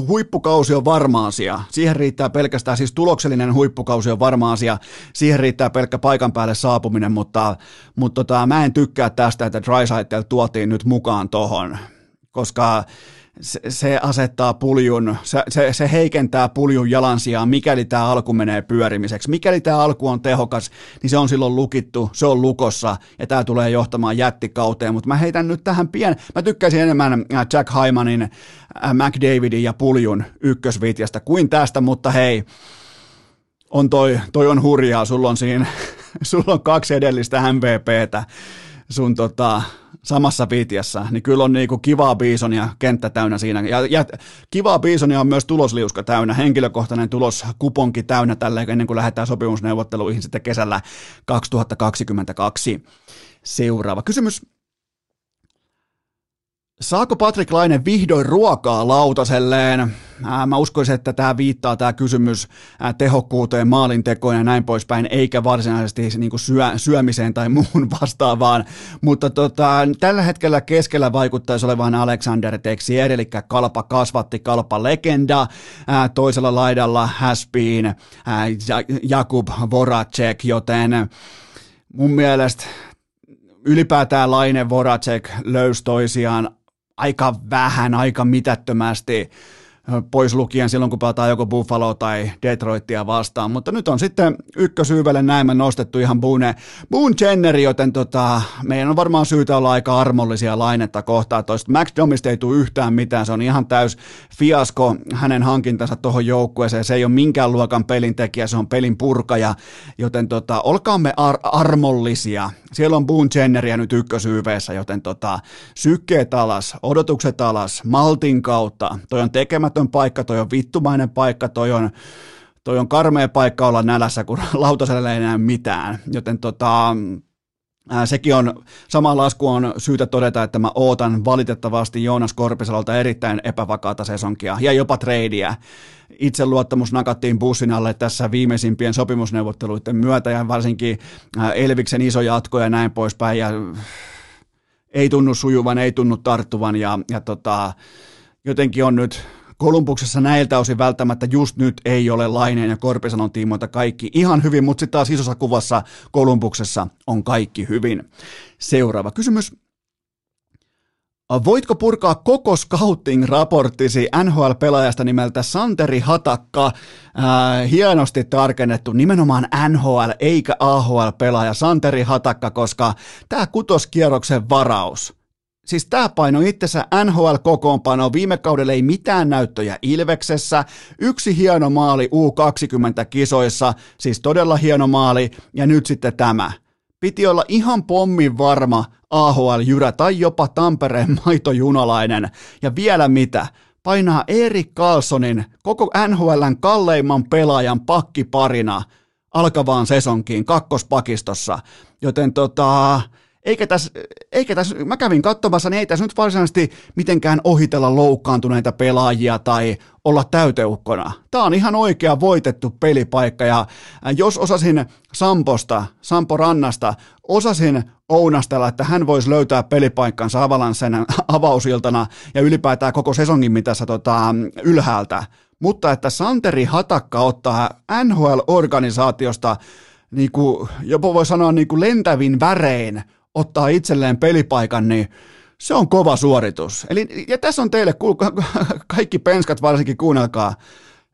huippukausi on varma asia. Siihen riittää pelkästään, siis tuloksellinen huippukausi on varma asia. Siihen riittää pelkkä paikan päälle saapuminen, mutta, mutta tota, mä en tykkää tästä, että Drysaitel tuotiin nyt mukaan tohon, koska se, se asettaa puljun, se, se, se heikentää puljun jalansijaa, mikäli tämä alku menee pyörimiseksi. Mikäli tämä alku on tehokas, niin se on silloin lukittu, se on lukossa ja tämä tulee johtamaan jättikauteen, mutta mä heitän nyt tähän pien, mä tykkäisin enemmän äh, Jack Hymanin, äh, McDavidin ja puljun ykkösvitjasta kuin tästä, mutta hei, on toi, toi on hurjaa, sulla on siinä, sulla on kaksi edellistä MVPtä, sun tota, samassa viitiassa, niin kyllä on niinku kivaa biisonia kenttä täynnä siinä. Ja, ja kivaa biisonia on myös tulosliuska täynnä, henkilökohtainen tulos kuponki täynnä tälle ennen kuin lähdetään sopimusneuvotteluihin sitten kesällä 2022. Seuraava kysymys. Saako Patrick Laine vihdoin ruokaa lautaselleen? mä uskoisin, että tämä viittaa tämä kysymys tehokkuuteen, maalintekoon ja näin poispäin, eikä varsinaisesti niin kuin syö, syömiseen tai muuhun vastaavaan. Mutta tota, tällä hetkellä keskellä vaikuttaisi olevan Alexander Texier, eli kalpa kasvatti, kalpa legenda. toisella laidalla has been Jakub Voracek, joten mun mielestä ylipäätään Laine Voracek löysi toisiaan aika vähän, aika mitättömästi pois lukien silloin, kun pelataan joko Buffalo tai Detroitia vastaan, mutta nyt on sitten ykkösyyvelle näin nostettu ihan Boone, Boone Jenneri, joten tota, meidän on varmaan syytä olla aika armollisia lainetta kohtaan, toista Max Domista ei tule yhtään mitään, se on ihan täys fiasko hänen hankintansa tuohon joukkueeseen, se ei ole minkään luokan pelintekijä, se on pelin purkaja, joten tota, olkaamme ar- armollisia, siellä on Boone Jenneriä nyt ykkösyyveessä, joten tota, sykkeet alas, odotukset alas, maltin kautta, toi on tekemät mieletön paikka, toi on vittumainen paikka, toi on, toi on karmea paikka olla nälässä, kun lautaselle ei enää mitään. Joten tota, sekin on, sama lasku on syytä todeta, että mä ootan valitettavasti Joonas Korpisalolta erittäin epävakaata sesonkia ja jopa treidiä. Itseluottamus nakattiin bussin alle tässä viimeisimpien sopimusneuvotteluiden myötä ja varsinkin Elviksen iso jatko ja näin poispäin. Ja ei tunnu sujuvan, ei tunnu tarttuvan ja, ja tota, jotenkin on nyt Kolumbuksessa näiltä osin välttämättä just nyt ei ole Laineen ja Korpisanon tiimoilta kaikki ihan hyvin, mutta sitten taas isossa kuvassa Kolumbuksessa on kaikki hyvin. Seuraava kysymys. Voitko purkaa koko scouting-raporttisi NHL-pelaajasta nimeltä Santeri Hatakka? Äh, hienosti tarkennettu nimenomaan NHL eikä AHL-pelaaja Santeri Hatakka, koska tämä kutoskierroksen varaus – Siis tämä paino itsensä NHL-kokoonpano, viime kaudella ei mitään näyttöjä Ilveksessä, yksi hieno maali U20-kisoissa, siis todella hieno maali, ja nyt sitten tämä. Piti olla ihan pommin varma AHL-jyrä tai jopa Tampereen maitojunalainen, ja vielä mitä, painaa Erik Carlsonin koko NHLn kalleimman pelaajan pakkiparina alkavaan sesonkiin kakkospakistossa, joten tota, eikä tässä, eikä tässä, mä kävin katsomassa, niin ei tässä nyt varsinaisesti mitenkään ohitella loukkaantuneita pelaajia tai olla täyteukkona. Tämä on ihan oikea voitettu pelipaikka ja äh, jos osasin Samposta, Sampo Rannasta, osasin ounastella, että hän voisi löytää pelipaikkansa Avalansen avausiltana ja ylipäätään koko sesongin mitassa tota, ylhäältä, mutta että Santeri Hatakka ottaa NHL-organisaatiosta niin kuin, jopa voi sanoa niin kuin lentävin värein ottaa itselleen pelipaikan, niin se on kova suoritus. Eli, ja tässä on teille, kaikki penskat varsinkin kuunnelkaa,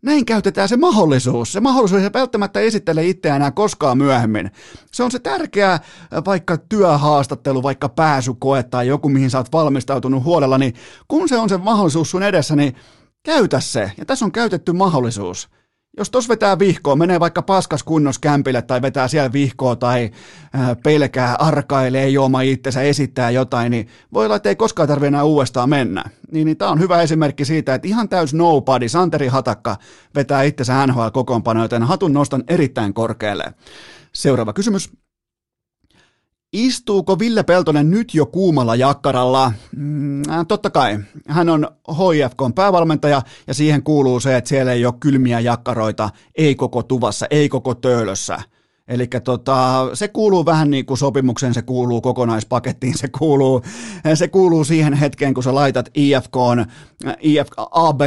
näin käytetään se mahdollisuus. Se mahdollisuus ei välttämättä esittele itseään enää koskaan myöhemmin. Se on se tärkeä vaikka työhaastattelu, vaikka pääsykoe tai joku, mihin sä oot valmistautunut huolella, niin kun se on se mahdollisuus sun edessä, niin käytä se. Ja tässä on käytetty mahdollisuus jos tos vetää vihkoa, menee vaikka paskas kunnos kämpille tai vetää siellä vihkoa tai äh, pelkää, arkailee, juoma itsensä, esittää jotain, niin voi olla, että ei koskaan tarvitse enää uudestaan mennä. Niin, niin tämä on hyvä esimerkki siitä, että ihan täys nobody, Santeri Hatakka vetää itsensä NHL-kokoonpano, joten hatun nostan erittäin korkealle. Seuraava kysymys. Istuuko Ville Peltonen nyt jo kuumalla jakkaralla? Mm, äh, totta kai. Hän on HIFK päävalmentaja ja siihen kuuluu se, että siellä ei ole kylmiä jakkaroita, ei koko tuvassa, ei koko töölössä – Eli tota, se kuuluu vähän niin kuin sopimukseen, se kuuluu kokonaispakettiin, se kuuluu, se kuuluu siihen hetkeen, kun sä laitat IFK, IF, AB,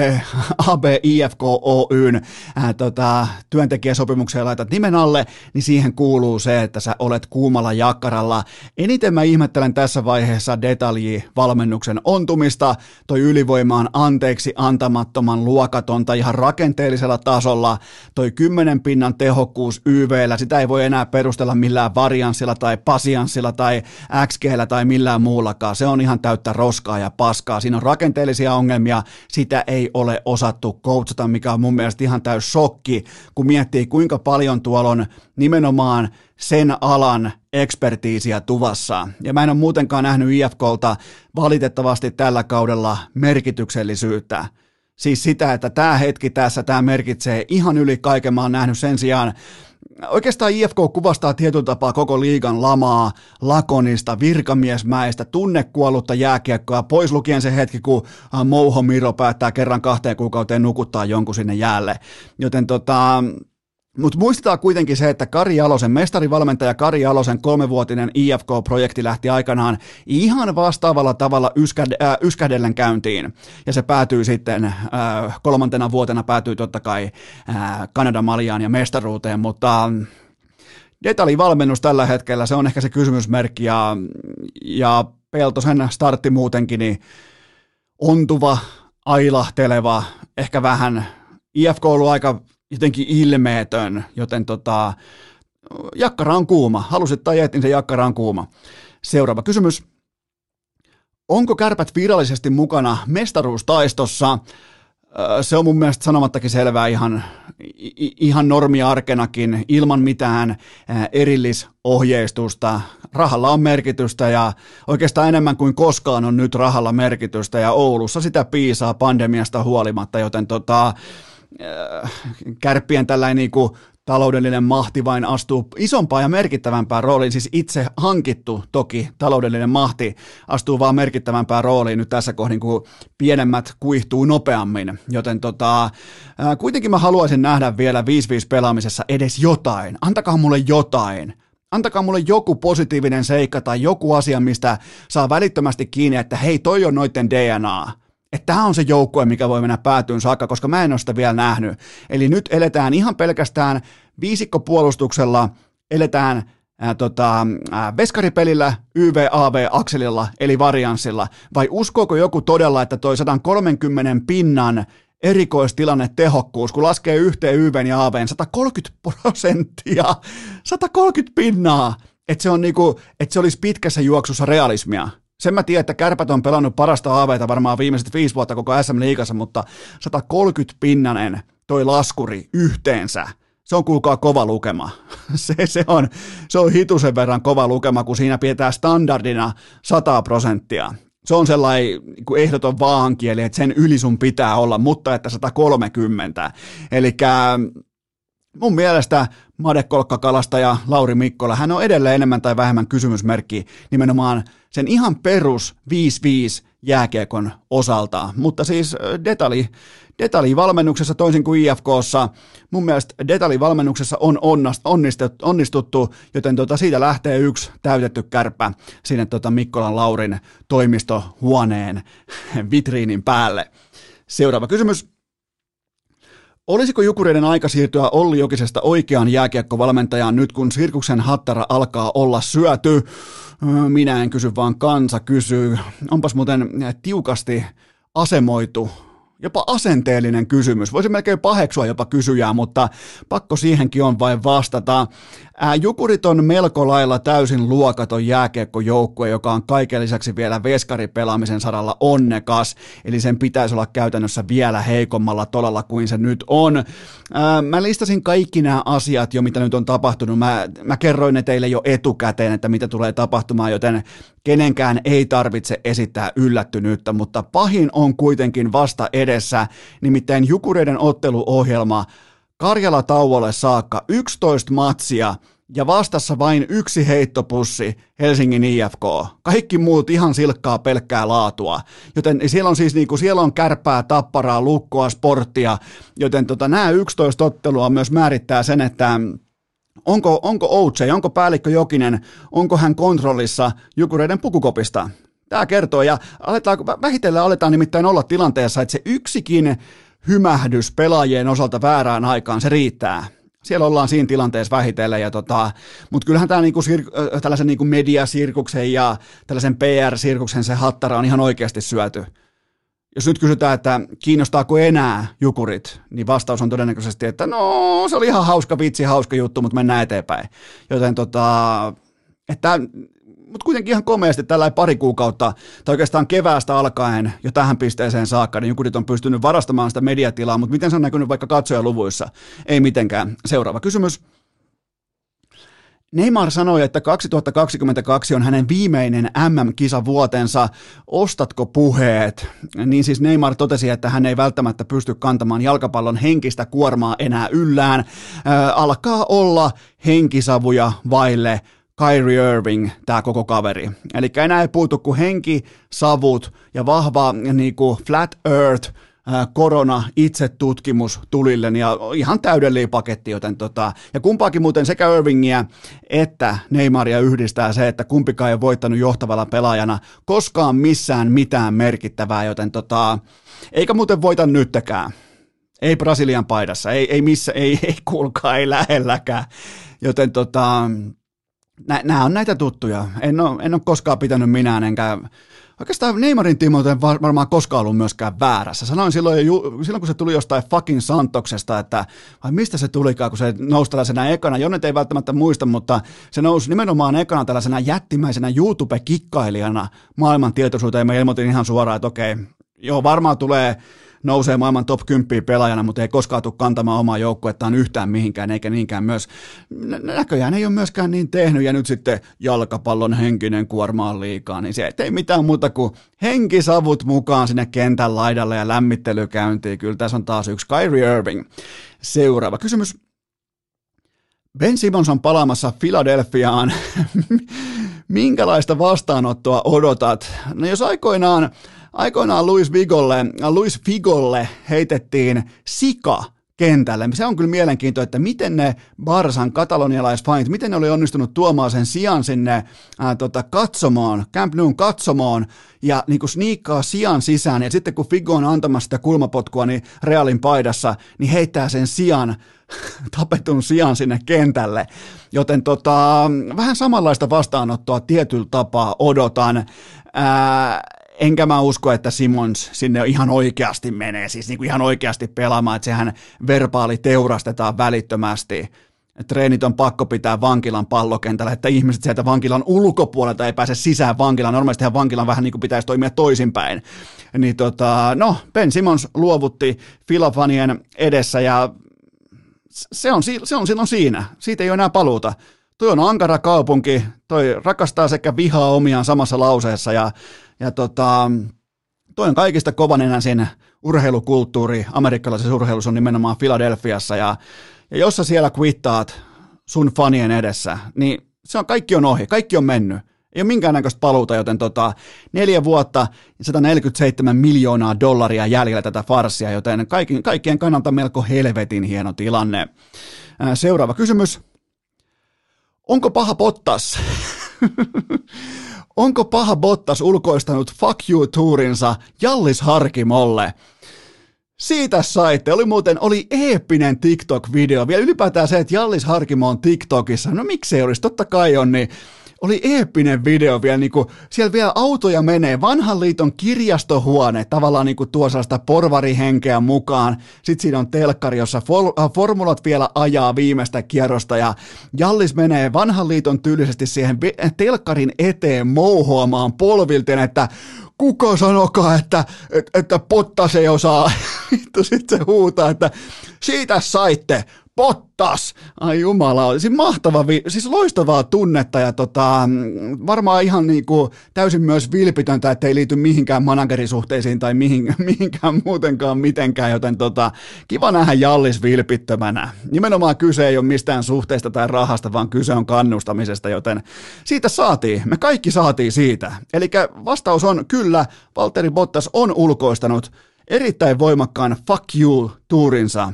AB IFK Oyn äh, tota, työntekijäsopimukseen laitat nimen alle, niin siihen kuuluu se, että sä olet kuumalla jakkaralla. Eniten mä ihmettelen tässä vaiheessa detalji valmennuksen ontumista, toi ylivoimaan anteeksi antamattoman luokatonta ihan rakenteellisella tasolla, toi kymmenen pinnan tehokkuus YVllä, sitä ei ei voi enää perustella millään varianssilla tai pasianssilla tai xg tai millään muullakaan. Se on ihan täyttä roskaa ja paskaa. Siinä on rakenteellisia ongelmia, sitä ei ole osattu coachata, mikä on mun mielestä ihan täys shokki, kun miettii kuinka paljon tuolla on nimenomaan sen alan ekspertiisiä tuvassa. Ja mä en ole muutenkaan nähnyt IFKlta valitettavasti tällä kaudella merkityksellisyyttä. Siis sitä, että tämä hetki tässä, tämä merkitsee ihan yli kaiken. Mä oon nähnyt sen sijaan Oikeastaan IFK kuvastaa tietyllä tapaa koko liigan lamaa, lakonista, virkamiesmäistä, tunnekuollutta jääkiekkoa, pois lukien se hetki, kun äh, Mouho Miro päättää kerran kahteen kuukauteen nukuttaa jonkun sinne jäälle. Joten tota, mutta muistetaan kuitenkin se, että Kari Jalosen, mestarivalmentaja Kari Jalosen kolmevuotinen IFK-projekti lähti aikanaan ihan vastaavalla tavalla yskäd, äh, käyntiin. Ja se päätyy sitten, äh, kolmantena vuotena päätyy totta kai äh, Kanadan maljaan ja mestaruuteen, mutta äh, detaljivalmennus tällä hetkellä, se on ehkä se kysymysmerkki ja, ja Peltosen startti muutenkin, niin ontuva, ailahteleva, ehkä vähän IFK on ollut aika jotenkin ilmeetön, joten tota, jakkara on kuuma. Halusit tai et, niin se jakkara on kuuma. Seuraava kysymys. Onko kärpät virallisesti mukana mestaruustaistossa? Se on mun mielestä sanomattakin selvää ihan, ihan normiarkenakin, ilman mitään erillisohjeistusta. Rahalla on merkitystä ja oikeastaan enemmän kuin koskaan on nyt rahalla merkitystä ja Oulussa sitä piisaa pandemiasta huolimatta, joten tota, kärppien tällainen niin kuin taloudellinen mahti vain astuu isompaan ja merkittävämpään rooliin, siis itse hankittu toki taloudellinen mahti astuu vaan merkittävämpään rooliin nyt tässä kohdin, kun pienemmät kuihtuu nopeammin, joten tota, äh, kuitenkin mä haluaisin nähdä vielä 5-5 pelaamisessa edes jotain, antakaa mulle jotain, Antakaa mulle joku positiivinen seikka tai joku asia, mistä saa välittömästi kiinni, että hei, toi on noitten DNA. Että tämä on se joukkue, mikä voi mennä päätyyn saakka, koska mä en ole sitä vielä nähnyt. Eli nyt eletään ihan pelkästään viisikkopuolustuksella, eletään ää, tota, ää, veskaripelillä, YVAV-akselilla, eli varianssilla, vai uskooko joku todella, että toi 130 pinnan erikoistilanne tehokkuus, kun laskee yhteen YVn ja AVn 130 prosenttia, 130 pinnaa, että se, on niinku, että se olisi pitkässä juoksussa realismia. Sen mä tiedän, että Kärpät on pelannut parasta AVta varmaan viimeiset viisi vuotta koko SM Liigassa, mutta 130 pinnanen toi laskuri yhteensä. Se on kuulkaa kova lukema. Se, se, on, se on hitusen verran kova lukema, kun siinä pidetään standardina 100 prosenttia se on sellainen niin ehdoton vaankieli, että sen yli sun pitää olla, mutta että 130. Eli mun mielestä Made ja Lauri Mikkola, hän on edelleen enemmän tai vähemmän kysymysmerkki nimenomaan sen ihan perus 5-5 jääkiekon osalta, mutta siis detalji, detaljivalmennuksessa toisin kuin IFKssa, mun mielestä detaljivalmennuksessa on onnistuttu, joten tota, siitä lähtee yksi täytetty kärppä sinne tota Mikkolan Laurin toimistohuoneen vitriinin päälle. Seuraava kysymys. Olisiko Jukureiden aika siirtyä Olli Jokisesta oikeaan jääkiekkovalmentajaan nyt, kun Sirkuksen hattara alkaa olla syöty? Minä en kysy, vaan kansa kysyy. Onpas muuten tiukasti asemoitu jopa asenteellinen kysymys. Voisi melkein paheksua jopa kysyjää, mutta pakko siihenkin on vain vastata. Ää, Jukurit on melko lailla täysin luokaton jääkiekkojoukkue, joka on kaiken lisäksi vielä veskaripelaamisen saralla onnekas, eli sen pitäisi olla käytännössä vielä heikommalla tolalla kuin se nyt on. Ää, mä listasin kaikki nämä asiat jo, mitä nyt on tapahtunut. Mä, mä kerroin ne teille jo etukäteen, että mitä tulee tapahtumaan, joten kenenkään ei tarvitse esittää yllättynyttä, mutta pahin on kuitenkin vasta edessä, nimittäin Jukureiden otteluohjelma Karjala tauolle saakka 11 matsia ja vastassa vain yksi heittopussi Helsingin IFK. Kaikki muut ihan silkkaa pelkkää laatua. Joten siellä on siis niinku, siellä on kärpää, tapparaa, lukkoa, sporttia, joten tota, nämä 11 ottelua myös määrittää sen, että onko, onko Outse, onko päällikkö Jokinen, onko hän kontrollissa Jukureiden pukukopista. Tämä kertoo, ja aletaan, vähitellen aletaan nimittäin olla tilanteessa, että se yksikin hymähdys pelaajien osalta väärään aikaan, se riittää. Siellä ollaan siinä tilanteessa vähitellen, ja tota, mutta kyllähän tämä niinku sir- tällaisen niinku mediasirkuksen ja tällaisen PR-sirkuksen se hattara on ihan oikeasti syöty. Jos nyt kysytään, että kiinnostaako enää jukurit, niin vastaus on todennäköisesti, että no se oli ihan hauska vitsi, hauska juttu, mutta mennään eteenpäin. Joten tota, että mutta kuitenkin ihan komeasti tällä pari kuukautta, tai oikeastaan keväästä alkaen jo tähän pisteeseen saakka, niin Jukurit on pystynyt varastamaan sitä mediatilaa, mutta miten se on näkynyt vaikka katsojaluvuissa? Ei mitenkään. Seuraava kysymys. Neymar sanoi, että 2022 on hänen viimeinen MM-kisa vuotensa. Ostatko puheet? Niin siis Neymar totesi, että hän ei välttämättä pysty kantamaan jalkapallon henkistä kuormaa enää yllään. Äh, alkaa olla henkisavuja vaille Kyrie Irving, tämä koko kaveri. Eli enää ei puutu kuin henki, savut ja vahva niin kuin flat earth korona itsetutkimus tulille ja ihan täydellinen paketti, joten tota, ja kumpaakin muuten sekä Irvingiä että Neymaria yhdistää se, että kumpikaan ei ole voittanut johtavalla pelaajana koskaan missään mitään merkittävää, joten tota, eikä muuten voita nyttäkään. Ei Brasilian paidassa, ei, ei missä, ei, ei kuulkaa, ei lähelläkään. Joten tota, nämä on näitä tuttuja. En ole, en ole koskaan pitänyt minään, enkä Oikeastaan Neymarin tiimoilta en varmaan koskaan ollut myöskään väärässä. Sanoin silloin, silloin kun se tuli jostain fucking Santoksesta, että vai mistä se tulikaan, kun se nousi tällaisena ekana. Jonnet ei välttämättä muista, mutta se nousi nimenomaan ekana tällaisena jättimäisenä YouTube-kikkailijana maailman tietoisuuteen. Mä ilmoitin ihan suoraan, että okei, joo, varmaan tulee nousee maailman top 10 pelaajana, mutta ei koskaan tule kantamaan omaa joukkuettaan yhtään mihinkään, eikä niinkään myös, näköjään ei ole myöskään niin tehnyt, ja nyt sitten jalkapallon henkinen kuorma on liikaa, niin se ei mitään muuta kuin henkisavut mukaan sinne kentän laidalle ja lämmittelykäyntiin. Kyllä tässä on taas yksi Kyrie Irving. Seuraava kysymys. Ben Simmons on palaamassa Filadelfiaan. Minkälaista vastaanottoa odotat? No jos aikoinaan Aikoinaan Luis Vigolle, Luis Figolle heitettiin sika kentälle. Se on kyllä mielenkiintoista, että miten ne Barsan katalonialaisfanit, miten ne oli onnistunut tuomaan sen sijan sinne ää, tota, katsomaan, Camp Noun katsomaan ja niin kuin sniikkaa sijan sisään ja sitten kun Figo on antamassa sitä kulmapotkua niin Realin paidassa, niin heittää sen sijan tapetun sijan sinne kentälle. Joten tota, vähän samanlaista vastaanottoa tietyllä tapaa odotan. Ää, enkä mä usko, että Simons sinne ihan oikeasti menee, siis niin kuin ihan oikeasti pelaamaan, että sehän verbaali teurastetaan välittömästi. Treenit on pakko pitää vankilan pallokentällä, että ihmiset sieltä vankilan ulkopuolelta ei pääse sisään vankilaan. Normaalistihan vankilan vähän niin kuin pitäisi toimia toisinpäin. Niin tota, no, Ben Simons luovutti Filofanien edessä ja se on, se on silloin siinä. Siitä ei ole enää paluuta. Toi on ankara kaupunki, toi rakastaa sekä vihaa omiaan samassa lauseessa ja, ja tota, toi on kaikista kovan enää urheilukulttuuri, amerikkalaisessa urheilussa on nimenomaan Filadelfiassa ja, ja jos sä siellä kvittaat sun fanien edessä, niin se on, kaikki on ohi, kaikki on mennyt. Ei ole minkäännäköistä paluuta, joten tota, neljä vuotta, 147 miljoonaa dollaria jäljellä tätä farsia, joten kaikkien, kaikkien kannalta melko helvetin hieno tilanne. Seuraava kysymys. Onko paha Bottas? Onko paha Bottas ulkoistanut Fuck You-tuurinsa Jallis Harkimolle? Siitä saitte. Oli muuten, oli eeppinen TikTok-video. Vielä ylipäätään se, että Jallis Harkimo on TikTokissa. No miksei olisi, totta kai on, niin oli eeppinen video vielä, niin kuin, siellä vielä autoja menee, vanhan liiton kirjastohuone, tavallaan niin kuin tuo sellaista porvarihenkeä mukaan, sitten siinä on telkkari, jossa for, äh, formulat vielä ajaa viimeistä kierrosta, ja Jallis menee vanhan liiton tyylisesti siihen telkkarin eteen mouhoamaan polvilten, että kuka sanokaa, että, että, että Pottas ei osaa. Sitten se huutaa, että siitä saitte, Pottas! Ai jumala, siis mahtava, siis loistavaa tunnetta ja tota, varmaan ihan niinku täysin myös vilpitöntä, että ei liity mihinkään managerisuhteisiin tai mihin, mihinkään muutenkaan mitenkään, joten tota, kiva nähdä Jallis vilpittömänä. Nimenomaan kyse ei ole mistään suhteesta tai rahasta, vaan kyse on kannustamisesta, joten siitä saatiin, me kaikki saatiin siitä. Eli vastaus on kyllä, Valtteri Bottas on ulkoistanut erittäin voimakkaan fuck you tuurinsa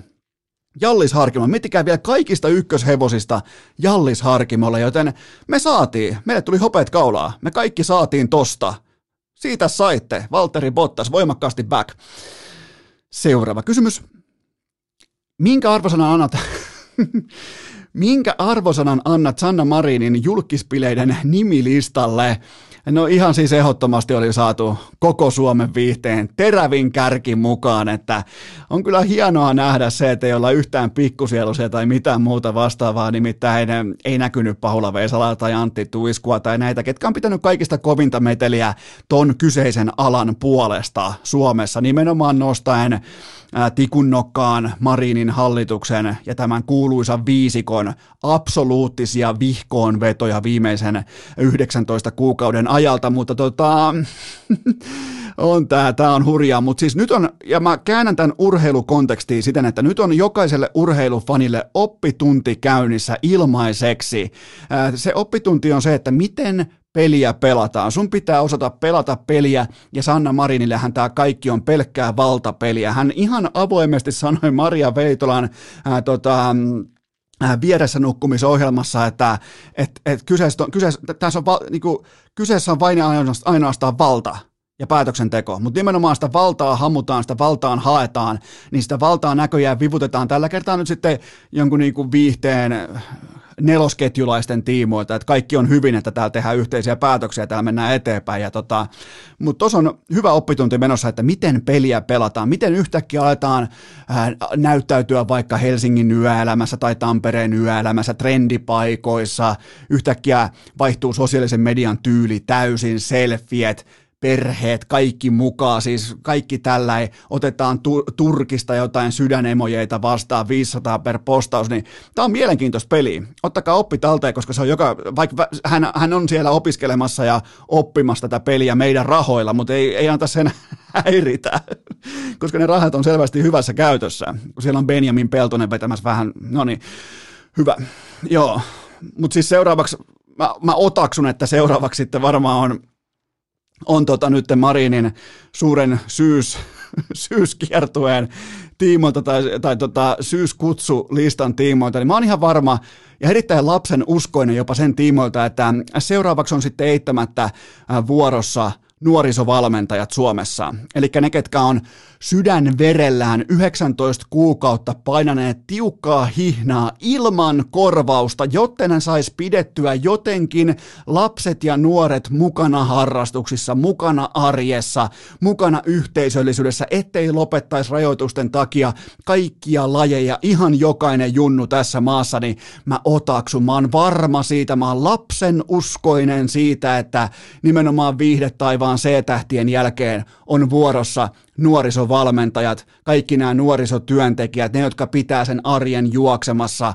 Jallis Harkimo. Miettikää vielä kaikista ykköshevosista Jallis Harkimolle, joten me saatiin, meille tuli hopeet kaulaa, me kaikki saatiin tosta. Siitä saitte, Valtteri Bottas, voimakkaasti back. Seuraava kysymys. Minkä arvosanan annat, minkä arvosanan annat Sanna Marinin julkispileiden nimilistalle? No ihan siis ehdottomasti oli saatu koko Suomen viihteen terävin kärki mukaan, että on kyllä hienoa nähdä se, että ei olla yhtään pikkusieluisia tai mitään muuta vastaavaa, nimittäin ei näkynyt Paula Veisala tai Antti Tuiskua tai näitä, ketkä on pitänyt kaikista kovinta meteliä ton kyseisen alan puolesta Suomessa, nimenomaan nostaen tikunnokkaan Marinin hallituksen ja tämän kuuluisan viisikon absoluuttisia vihkoonvetoja viimeisen 19 kuukauden ajalta, mutta tota, on tää, tää on hurjaa, mutta siis nyt on, ja mä käännän tämän urheilukontekstiin siten, että nyt on jokaiselle urheilufanille oppitunti käynnissä ilmaiseksi. Se oppitunti on se, että miten peliä pelataan. Sun pitää osata pelata peliä, ja Sanna Marinillehän tämä kaikki on pelkkää valtapeliä. Hän ihan avoimesti sanoi Maria Veitolan ää, tota, vieressä nukkumisohjelmassa, että et, et kyseessä on, kyseessä, tässä on, niinku, kyseessä on vain ainoastaan, valta ja päätöksenteko, mutta nimenomaan sitä valtaa hammutaan, sitä valtaan haetaan, niin sitä valtaa näköjään vivutetaan tällä kertaa nyt sitten jonkun niinku viihteen nelosketjulaisten tiimoilta, että kaikki on hyvin, että täällä tehdään yhteisiä päätöksiä, täällä mennään eteenpäin. Tota, mutta tuossa on hyvä oppitunti menossa, että miten peliä pelataan, miten yhtäkkiä aletaan äh, näyttäytyä vaikka Helsingin yöelämässä tai Tampereen yöelämässä, trendipaikoissa, yhtäkkiä vaihtuu sosiaalisen median tyyli täysin, selfiet, perheet, kaikki mukaan, siis kaikki tällä ei, otetaan tu- Turkista jotain sydänemojeita vastaan 500 per postaus, niin tämä on mielenkiintoista peli. Ottakaa oppi talteen, koska se on joka, vaikka hän, hän on siellä opiskelemassa ja oppimassa tätä peliä meidän rahoilla, mutta ei, ei anta sen häiritä, koska ne rahat on selvästi hyvässä käytössä, siellä on Benjamin Peltonen vetämässä vähän, no niin, hyvä, joo, mutta siis seuraavaksi, mä, mä otaksun, että seuraavaksi sitten varmaan on on tota nyt Marinin suuren syys syyskiertueen tiimoilta tai, tai tota, syyskutsulistan tiimoilta, niin mä oon ihan varma ja erittäin lapsen uskoinen jopa sen tiimoilta, että seuraavaksi on sitten eittämättä vuorossa nuorisovalmentajat Suomessa. Eli ne, ketkä on sydän verellään 19 kuukautta painaneet tiukkaa hihnaa ilman korvausta, jotta ne sais pidettyä jotenkin lapset ja nuoret mukana harrastuksissa, mukana arjessa, mukana yhteisöllisyydessä, ettei lopettaisi rajoitusten takia kaikkia lajeja, ihan jokainen junnu tässä maassa, niin mä otaksun, mä oon varma siitä, mä oon lapsen uskoinen siitä, että nimenomaan viihde taivaan C-tähtien jälkeen on vuorossa nuorisovalmentajat, kaikki nämä nuorisotyöntekijät, ne, jotka pitää sen arjen juoksemassa.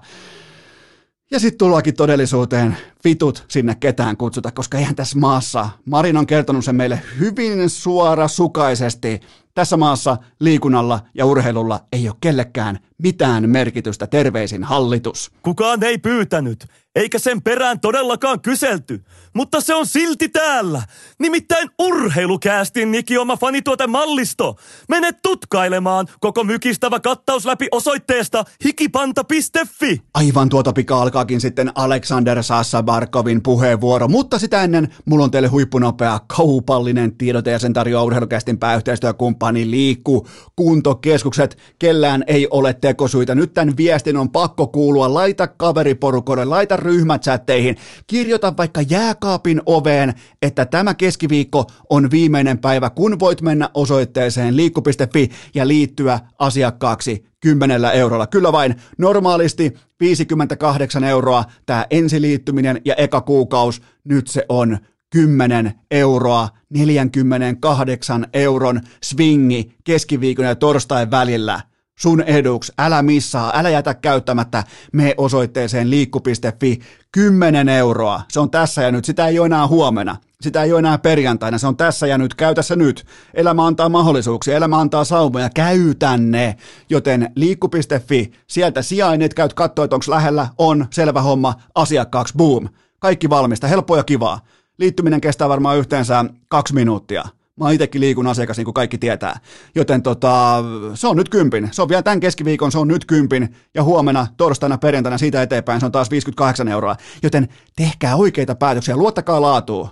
Ja sitten tullaankin todellisuuteen, vitut sinne ketään kutsuta, koska eihän tässä maassa, Marin on kertonut sen meille hyvin suora sukaisesti, tässä maassa liikunnalla ja urheilulla ei ole kellekään mitään merkitystä. Terveisin hallitus. Kukaan ei pyytänyt, eikä sen perään todellakaan kyselty, mutta se on silti täällä. Nimittäin urheilukäästin nikioma fanituotemallisto. Mene tutkailemaan koko mykistävä kattaus läpi osoitteesta hikipanta.fi. Aivan tuota pika alkaakin sitten Alexander Sassa Barkovin puheenvuoro, mutta sitä ennen mulla on teille huippunopea kaupallinen tiedote ja sen tarjoaa urheilukästin pääyhteistyökumppani Liikku Kuntokeskukset. Kellään ei ole tekosyitä. Nyt tämän viestin on pakko kuulua. Laita kaveriporukoille, laita ryhmächatteihin, kirjoita vaikka jääkaapin oveen, että tämä keskiviikko on viimeinen päivä, kun voit mennä osoitteeseen liikku.fi ja liittyä asiakkaaksi 10 eurolla. Kyllä vain normaalisti 58 euroa tämä ensiliittyminen ja eka kuukaus, nyt se on 10 euroa, 48 euron swingi keskiviikon ja torstain välillä sun eduksi, älä missaa, älä jätä käyttämättä, me osoitteeseen liikku.fi, 10 euroa, se on tässä ja nyt, sitä ei ole enää huomenna, sitä ei ole enää perjantaina, se on tässä ja nyt, käytä se nyt, elämä antaa mahdollisuuksia, elämä antaa saumoja, käytä ne, joten liikku.fi, sieltä sijainnit, käyt katsoa, että onko lähellä, on, selvä homma, asiakkaaksi, boom, kaikki valmista, helppoa ja kivaa, liittyminen kestää varmaan yhteensä kaksi minuuttia, Mä oon itsekin liikun asiakas, niin kuin kaikki tietää. Joten tota, se on nyt kympin. Se on vielä tämän keskiviikon, se on nyt kympin. Ja huomenna, torstaina, perjantaina siitä eteenpäin se on taas 58 euroa. Joten tehkää oikeita päätöksiä, luottakaa laatuun.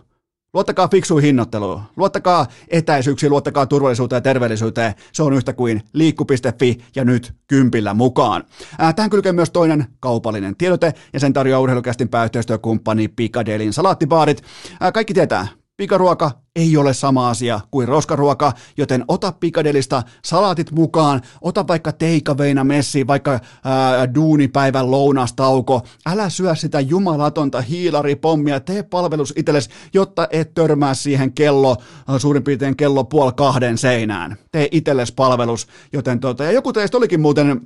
Luottakaa fiksuun hinnoitteluun, luottakaa etäisyyksiin, luottakaa turvallisuuteen ja terveellisyyteen. Se on yhtä kuin liikku.fi ja nyt kympillä mukaan. Ää, tähän kylkee myös toinen kaupallinen tiedote ja sen tarjoaa urheilukästin pääyhteistyökumppani Picadelin salaattibaarit. Ää, kaikki tietää, Pikaruoka ei ole sama asia kuin roskaruoka, joten ota pikadelista salaatit mukaan, ota vaikka teikaveina messi, vaikka ää, duunipäivän lounastauko, älä syö sitä jumalatonta hiilaripommia, tee palvelus itsellesi, jotta et törmää siihen kello, suurin piirtein kello puoli kahden seinään. Tee itsellesi palvelus, joten tota, ja joku teistä olikin muuten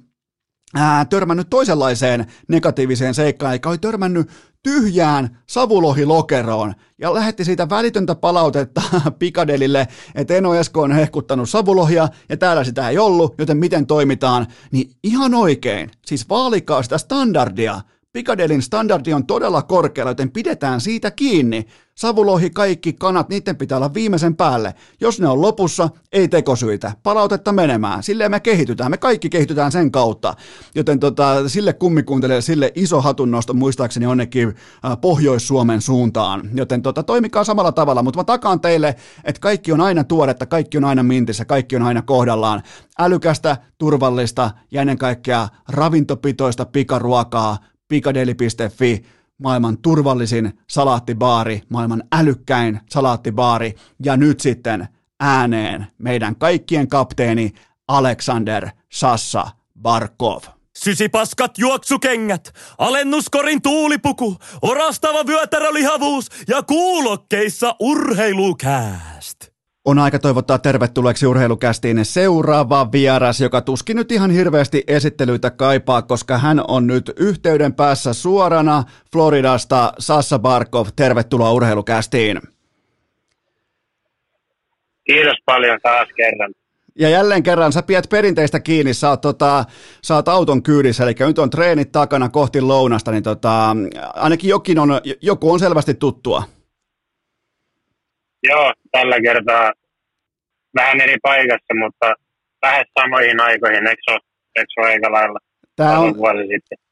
ää, törmännyt toisenlaiseen negatiiviseen seikkaan, eikä oli törmännyt tyhjään savulohilokeroon ja lähetti siitä välitöntä palautetta Pikadelille, että Eno Esko on hehkuttanut savulohia ja täällä sitä ei ollut, joten miten toimitaan, niin ihan oikein, siis vaalikaa sitä standardia, Pikadelin standardi on todella korkealla, joten pidetään siitä kiinni. Savulohi, kaikki kanat, niiden pitää olla viimeisen päälle. Jos ne on lopussa, ei tekosyitä. Palautetta menemään. Silleen me kehitytään. Me kaikki kehitytään sen kautta. Joten tota, sille kummikuuntelijalle, sille iso hatunnosto muistaakseni onnekin äh, Pohjois-Suomen suuntaan. Joten tota, toimikaa samalla tavalla, mutta mä takaan teille, että kaikki on aina tuoretta, kaikki on aina mintissä, kaikki on aina kohdallaan. Älykästä, turvallista ja ennen kaikkea ravintopitoista pikaruokaa pikadeli.fi, maailman turvallisin salaattibaari, maailman älykkäin salaattibaari ja nyt sitten ääneen meidän kaikkien kapteeni Alexander Sassa Barkov. Sysipaskat juoksukengät, alennuskorin tuulipuku, orastava vyötärölihavuus ja kuulokkeissa urheilukääst on aika toivottaa tervetulleeksi urheilukästiin seuraava vieras, joka tuskin nyt ihan hirveästi esittelyitä kaipaa, koska hän on nyt yhteyden päässä suorana Floridasta. Sassa Barkov, tervetuloa urheilukästiin. Kiitos paljon taas kerran. Ja jälleen kerran sä pidät perinteistä kiinni, sä oot, tota, sä oot auton kyydissä, eli nyt on treenit takana kohti lounasta, niin tota, ainakin jokin on, joku on selvästi tuttua. Joo, tällä kertaa vähän eri paikassa, mutta lähes samoihin aikoihin, eikö se ole, eikö se ole aika lailla? Tämä on,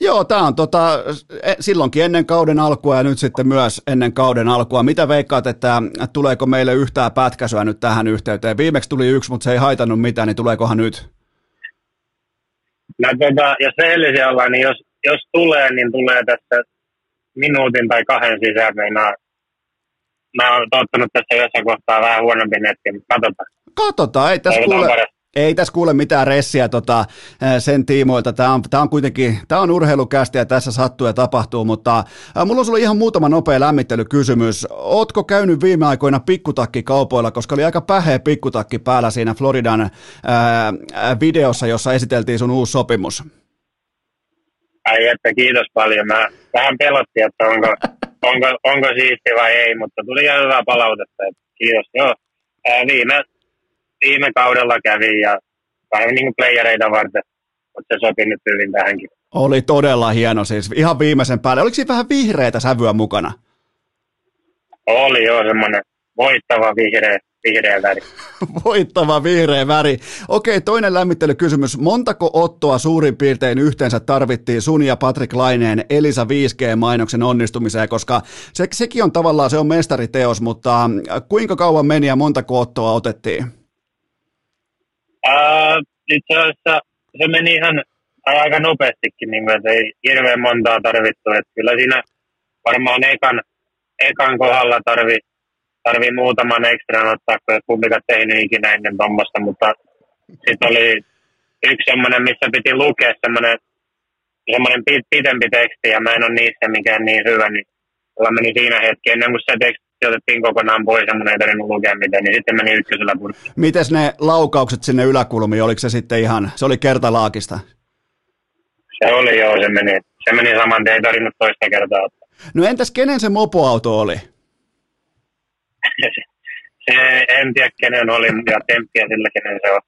joo, tämä on tota, e, silloinkin ennen kauden alkua ja nyt sitten myös ennen kauden alkua. Mitä veikkaat, että tuleeko meille yhtään pätkäsyä nyt tähän yhteyteen? Viimeksi tuli yksi, mutta se ei haitannut mitään, niin tuleekohan nyt? No, tota, jos rehellisiä ollaan, niin jos, jos tulee, niin tulee tässä minuutin tai kahden sisään. Meinaa, mä oon tottunut tässä jossain kohtaa vähän huonompi netti, mutta katsotaan. Katsotaan, ei tässä kuule, ei tässä kuule mitään ressiä tota, sen tiimoilta. Tämä on, tämä on kuitenkin, tämä on urheilukästi ja tässä sattuu ja tapahtuu, mutta mulla on sulle ihan muutama nopea lämmittelykysymys. Ootko käynyt viime aikoina pikkutakkikaupoilla, koska oli aika päheä pikkutakki päällä siinä Floridan ää, videossa, jossa esiteltiin sun uusi sopimus? Ai että kiitos paljon. Mä vähän pelotti, että onko, onko, onko siisti vai ei, mutta tuli ihan hyvää palautetta. Että kiitos. Joo. Ää, viime, viime kaudella kävi ja vähän niin kuin playereita varten, mutta se sopi nyt hyvin tähänkin. Oli todella hieno siis, ihan viimeisen päälle. Oliko siinä vähän vihreitä sävyä mukana? Oli joo, semmoinen voittava vihreä, vihreä väri. voittava vihreä väri. Okei, toinen lämmittelykysymys. Montako ottoa suurin piirtein yhteensä tarvittiin sun ja Patrick Laineen Elisa 5G-mainoksen onnistumiseen, koska se, sekin on tavallaan, se on mestariteos, mutta kuinka kauan meni ja montako ottoa otettiin? Uh, itse asiassa se meni ihan aika nopeastikin, niin kuin, ei hirveän montaa tarvittu. Että kyllä siinä varmaan ekan, ekan kohdalla tarvi, tarvi muutaman ekstra ottaa, kun publikat tehnyt ikinä ennen tuommoista, mutta sitten oli yksi semmoinen, missä piti lukea semmoinen, semmoinen pitempi teksti, ja mä en ole niissä mikään niin hyvä, niin mulla meni siinä hetki, ennen kuin se teksti otettiin kokonaan pois ja mun ei tarvinnut lukea mitään, niin sitten meni ykkösellä purkkiin. Mites ne laukaukset sinne yläkulmiin, oliko se sitten ihan, se oli kertalaakista? Se oli joo, se meni, se meni saman ei tarvinnut toista kertaa ottaa. No entäs kenen se mopoauto oli? Se, en tiedä kenen oli ja temppiä sillä kenen se on.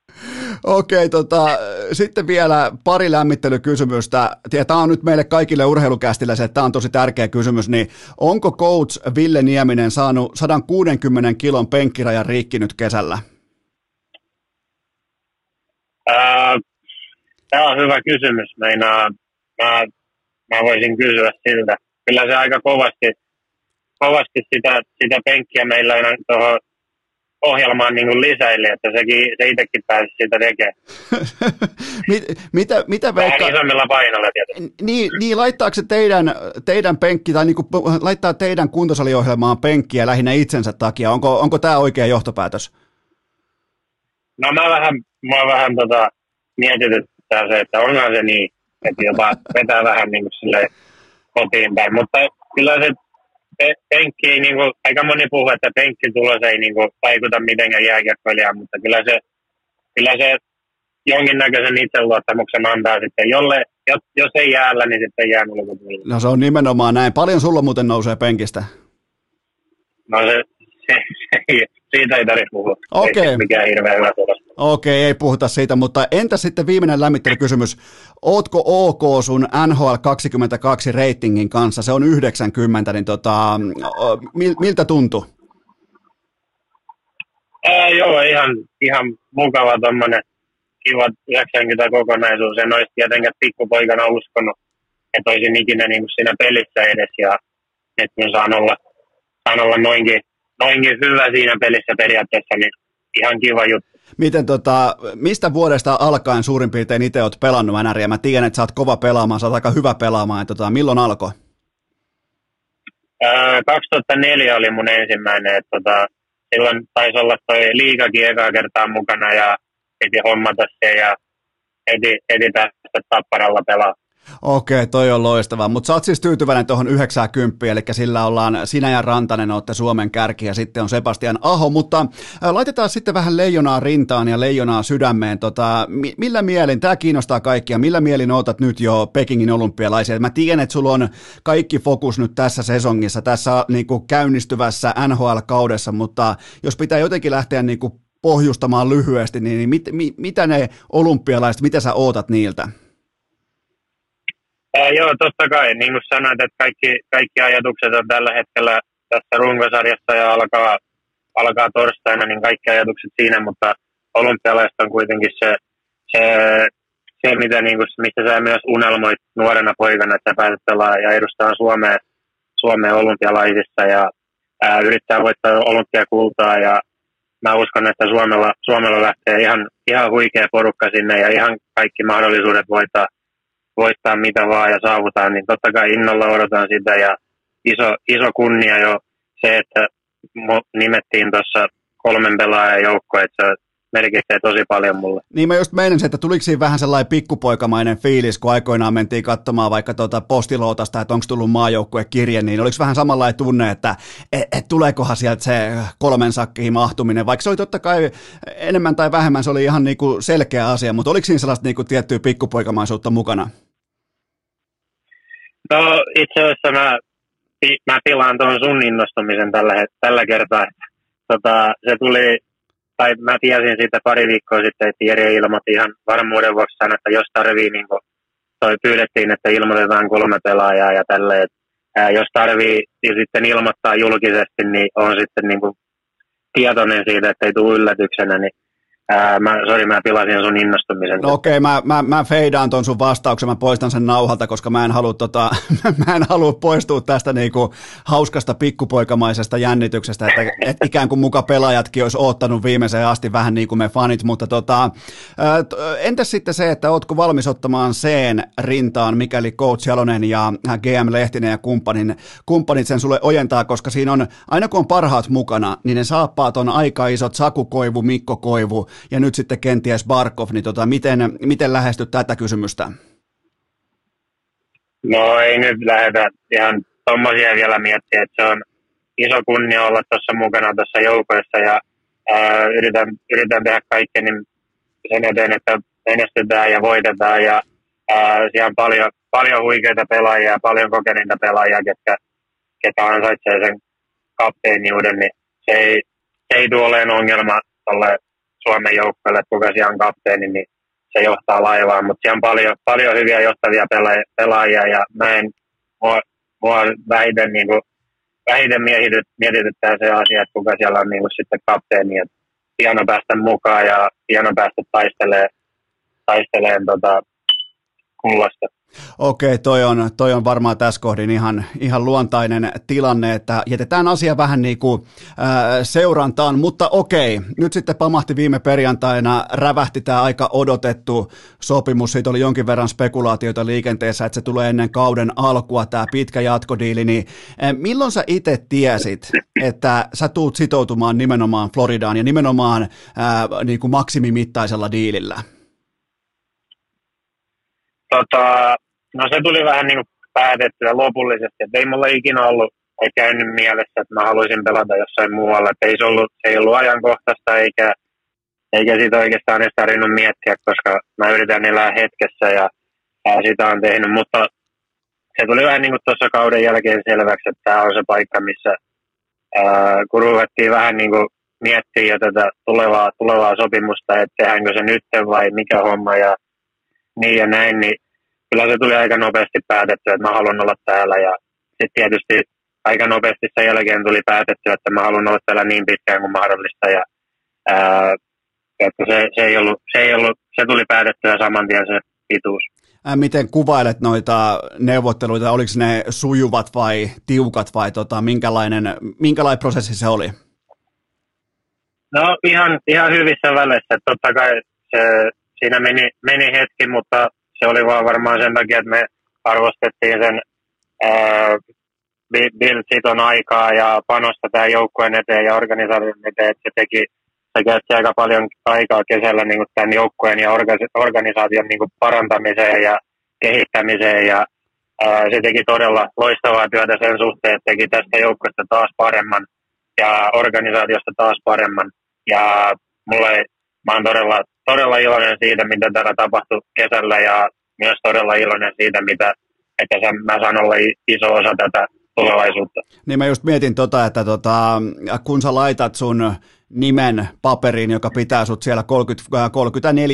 Okei, okay, tota, sitten vielä pari lämmittelykysymystä. Tämä on nyt meille kaikille urheilukästille se, että tämä on tosi tärkeä kysymys, niin onko coach Ville Nieminen saanut 160 kilon penkkirajan rikki nyt kesällä? Tämä on hyvä kysymys. Meinaa, mä, mä voisin kysyä siltä. Kyllä se aika kovasti, kovasti sitä, sitä penkkiä meillä on tuohon ohjelmaan niin kuin lisäili, että sekin, se itsekin pääsi sitä tekemään. Mit, mitä, mitä veikka... Vähän isommilla painoilla tietysti. Niin, niin laittaako se teidän, teidän penkki, tai niin kuin, laittaa teidän kuntosaliohjelmaan penkkiä lähinnä itsensä takia? Onko, onko tämä oikea johtopäätös? No mä vähän, mä vähän tota, mietityttää se, että onhan se niin, että jopa vetää vähän niin kuin kotiin päin, mutta kyllä se penkki ei, niin kuin, aika moni puhuu, että penkkitulos ei niin kuin, vaikuta mitenkään jääkiekkoilijaan, mutta kyllä se, kyllä se jonkinnäköisen itseluottamuksen antaa sitten, jolle, jos, jos ei jäällä, niin sitten jää ulkopuolelle. No se on nimenomaan näin. Paljon sulla muuten nousee penkistä? No se, se, se siitä ei tarvitse puhua. Okei. Okay. Mikään hirveän hyvä tulos. Okei, ei puhuta siitä, mutta entä sitten viimeinen lämmittelykysymys. Ootko OK sun NHL 22 ratingin kanssa? Se on 90, niin tota, miltä tuntuu? Ää, joo, ihan, ihan mukava tuommoinen kiva 90 kokonaisuus. En olisi tietenkään pikkupoikana uskonut, että olisin ikinä niin kuin siinä pelissä edes. Ja nyt kun saan olla, saan olla noinkin, noinkin hyvä siinä pelissä periaatteessa, niin ihan kiva juttu. Miten tota, mistä vuodesta alkaen suurin piirtein itse olet pelannut NRiä? Mä tiedän, että sä oot kova pelaamaan, sä oot aika hyvä pelaamaan. Tota, milloin alkoi? 2004 oli mun ensimmäinen. Että tota, silloin taisi olla toi liikakin ekaa kertaa mukana ja piti hommata se ja heti, heti päästä tapparalla pelaa. Okei, toi on loistavaa. Mutta sä oot siis tyytyväinen tuohon 90, eli sillä ollaan sinä ja Rantanen olette Suomen kärki ja sitten on Sebastian Aho, mutta laitetaan sitten vähän leijonaa rintaan ja leijonaa sydämeen. Tota, millä mielin, tämä kiinnostaa kaikkia, millä mielin ootat nyt jo Pekingin olympialaisia? Mä tiedän, että sulla on kaikki fokus nyt tässä sesongissa, tässä niin kuin käynnistyvässä NHL-kaudessa, mutta jos pitää jotenkin lähteä niin kuin pohjustamaan lyhyesti, niin mit, mit, mitä ne olympialaiset, mitä sä ootat niiltä? Ää, joo, totta kai. Niin kuin sanoit, että kaikki, kaikki ajatukset on tällä hetkellä tässä runkosarjassa ja alkaa, alkaa torstaina, niin kaikki ajatukset siinä, mutta olympialaista on kuitenkin se, se, se mitä niin kuin, mistä sä myös unelmoit nuorena poikana, että pääset ja edustaa Suomea, Suomea olympialaisissa ja ää, yrittää voittaa olympiakultaa ja mä uskon, että Suomella, Suomella lähtee ihan, ihan huikea porukka sinne ja ihan kaikki mahdollisuudet voittaa, voittaa mitä vaan ja saavutaan, niin totta kai innolla odotan sitä ja iso, iso kunnia jo se, että nimettiin tuossa kolmen pelaajan joukko, että se merkitsee tosi paljon mulle. Niin mä just meinasin, että tuliko siinä vähän sellainen pikkupoikamainen fiilis, kun aikoinaan mentiin katsomaan vaikka tuota postilootasta, että onko tullut kirje, niin oliko vähän samanlainen tunne, että et, et, tuleekohan sieltä se kolmen sakkiin mahtuminen, vaikka se oli totta kai enemmän tai vähemmän, se oli ihan niinku selkeä asia, mutta oliko siinä sellaista niinku tiettyä pikkupoikamaisuutta mukana? No itse asiassa mä, mä pilaan tuon sun innostumisen tällä, tällä kertaa. Tota, se tuli tai mä tiesin siitä pari viikkoa sitten, että Jere ilmoitti ihan varmuuden vuoksi sanoa, että jos tarvii, niin kuin, toi pyydettiin, että ilmoitetaan kolme pelaajaa ja tälleen, jos tarvii ja sitten ilmoittaa julkisesti, niin on sitten niin tietoinen siitä, että ei tule yllätyksenä, niin Mä, sorry, mä pilasin sun innostumisen. No okei, okay, mä, mä, mä feidaan ton sun vastauksen, mä poistan sen nauhalta, koska mä en halua, tota, mä en halua poistua tästä niinku hauskasta pikkupoikamaisesta jännityksestä, että et ikään kuin muka pelaajatkin olisi oottanut viimeiseen asti vähän niin kuin me fanit, mutta tota, entäs sitten se, että ootko valmis ottamaan sen rintaan, mikäli Coach Jalonen ja GM Lehtinen ja kumppanin, kumppanit sen sulle ojentaa, koska siinä on, aina kun on parhaat mukana, niin ne saappaat on aika isot, Saku Koivu, Mikko Koivu, ja nyt sitten kenties Barkov, niin tota, miten, miten lähestyt tätä kysymystä? No ei nyt lähdetä ihan tuommoisia vielä miettiä, että se on iso kunnia olla tuossa mukana tuossa joukoissa ja ää, yritän, yritän tehdä kaikkeni sen eteen, että menestytään ja voitetaan ja ää, siellä on paljon, paljon huikeita pelaajia ja paljon kokeneita pelaajia, ketkä, ketkä ansaitsee sen kapteeniuden, niin se ei, se ei tule olemaan ongelma tolle Suomen joukkueelle, että kuka siellä on kapteeni, niin se johtaa laivaan, mutta siellä on paljon, paljon hyviä johtavia pelaajia ja mä en, mua, mua vähiten, niin kuin, vähiten miehityt, mietityttää se asia, että kuka siellä on niin kuin, sitten kapteeni, että hieno päästä mukaan ja hieno päästä taistelee, taisteleen tota, kullasta. Okei, toi on, toi on varmaan tässä kohdin ihan, ihan luontainen tilanne, että jätetään asia vähän niin kuin ää, seurantaan, mutta okei, nyt sitten pamahti viime perjantaina, rävähti tämä aika odotettu sopimus, siitä oli jonkin verran spekulaatioita liikenteessä, että se tulee ennen kauden alkua, tämä pitkä jatkodiili, niin ää, milloin sä itse tiesit, että sä tuut sitoutumaan nimenomaan Floridaan ja nimenomaan ää, niin kuin maksimimittaisella diilillä? Tota, no se tuli vähän niin päätettyä lopullisesti, että ei mulla ikinä ollut ei käynyt mielessä, että mä haluaisin pelata jossain muualla. Että ei se, ollut, se ei ollut ajankohtaista eikä, eikä siitä oikeastaan edes tarvinnut miettiä, koska mä yritän elää hetkessä ja, ja sitä on tehnyt. Mutta se tuli vähän niin tuossa kauden jälkeen selväksi, että tämä on se paikka, missä ää, kun ruvettiin vähän niin kuin miettiä jo tätä tulevaa, tulevaa sopimusta, että tehdäänkö se nyt vai mikä homma ja niin ja näin, niin kyllä se tuli aika nopeasti päätetty, että mä haluan olla täällä ja sitten tietysti aika nopeasti sen jälkeen tuli päätetty, että mä haluan olla täällä niin pitkään kuin mahdollista ja ää, että se, se, ei ollut, se, ei ollut, se tuli päätettyä saman tien se pituus. Miten kuvailet noita neuvotteluita, oliko ne sujuvat vai tiukat vai tota, minkälainen, minkälainen prosessi se oli? No ihan, ihan hyvissä väleissä. Totta kai se, siinä meni, meni hetki, mutta se oli vaan varmaan sen takia, että me arvostettiin sen Bill Siton aikaa ja panosta tähän joukkueen eteen ja organisaation eteen, että se teki se käytti aika paljon aikaa kesällä niin kuin tämän joukkueen ja organisaation niin kuin parantamiseen ja kehittämiseen ja ää, se teki todella loistavaa työtä sen suhteen, että teki tästä joukkueesta taas paremman ja organisaatiosta taas paremman. Ja mulle, mä oon todella todella iloinen siitä, mitä täällä tapahtui kesällä ja myös todella iloinen siitä, mitä, että sen, mä saan olla iso osa tätä tulevaisuutta. Niin mä just mietin tota, että tota, kun sä laitat sun nimen paperiin, joka pitää sut siellä 30,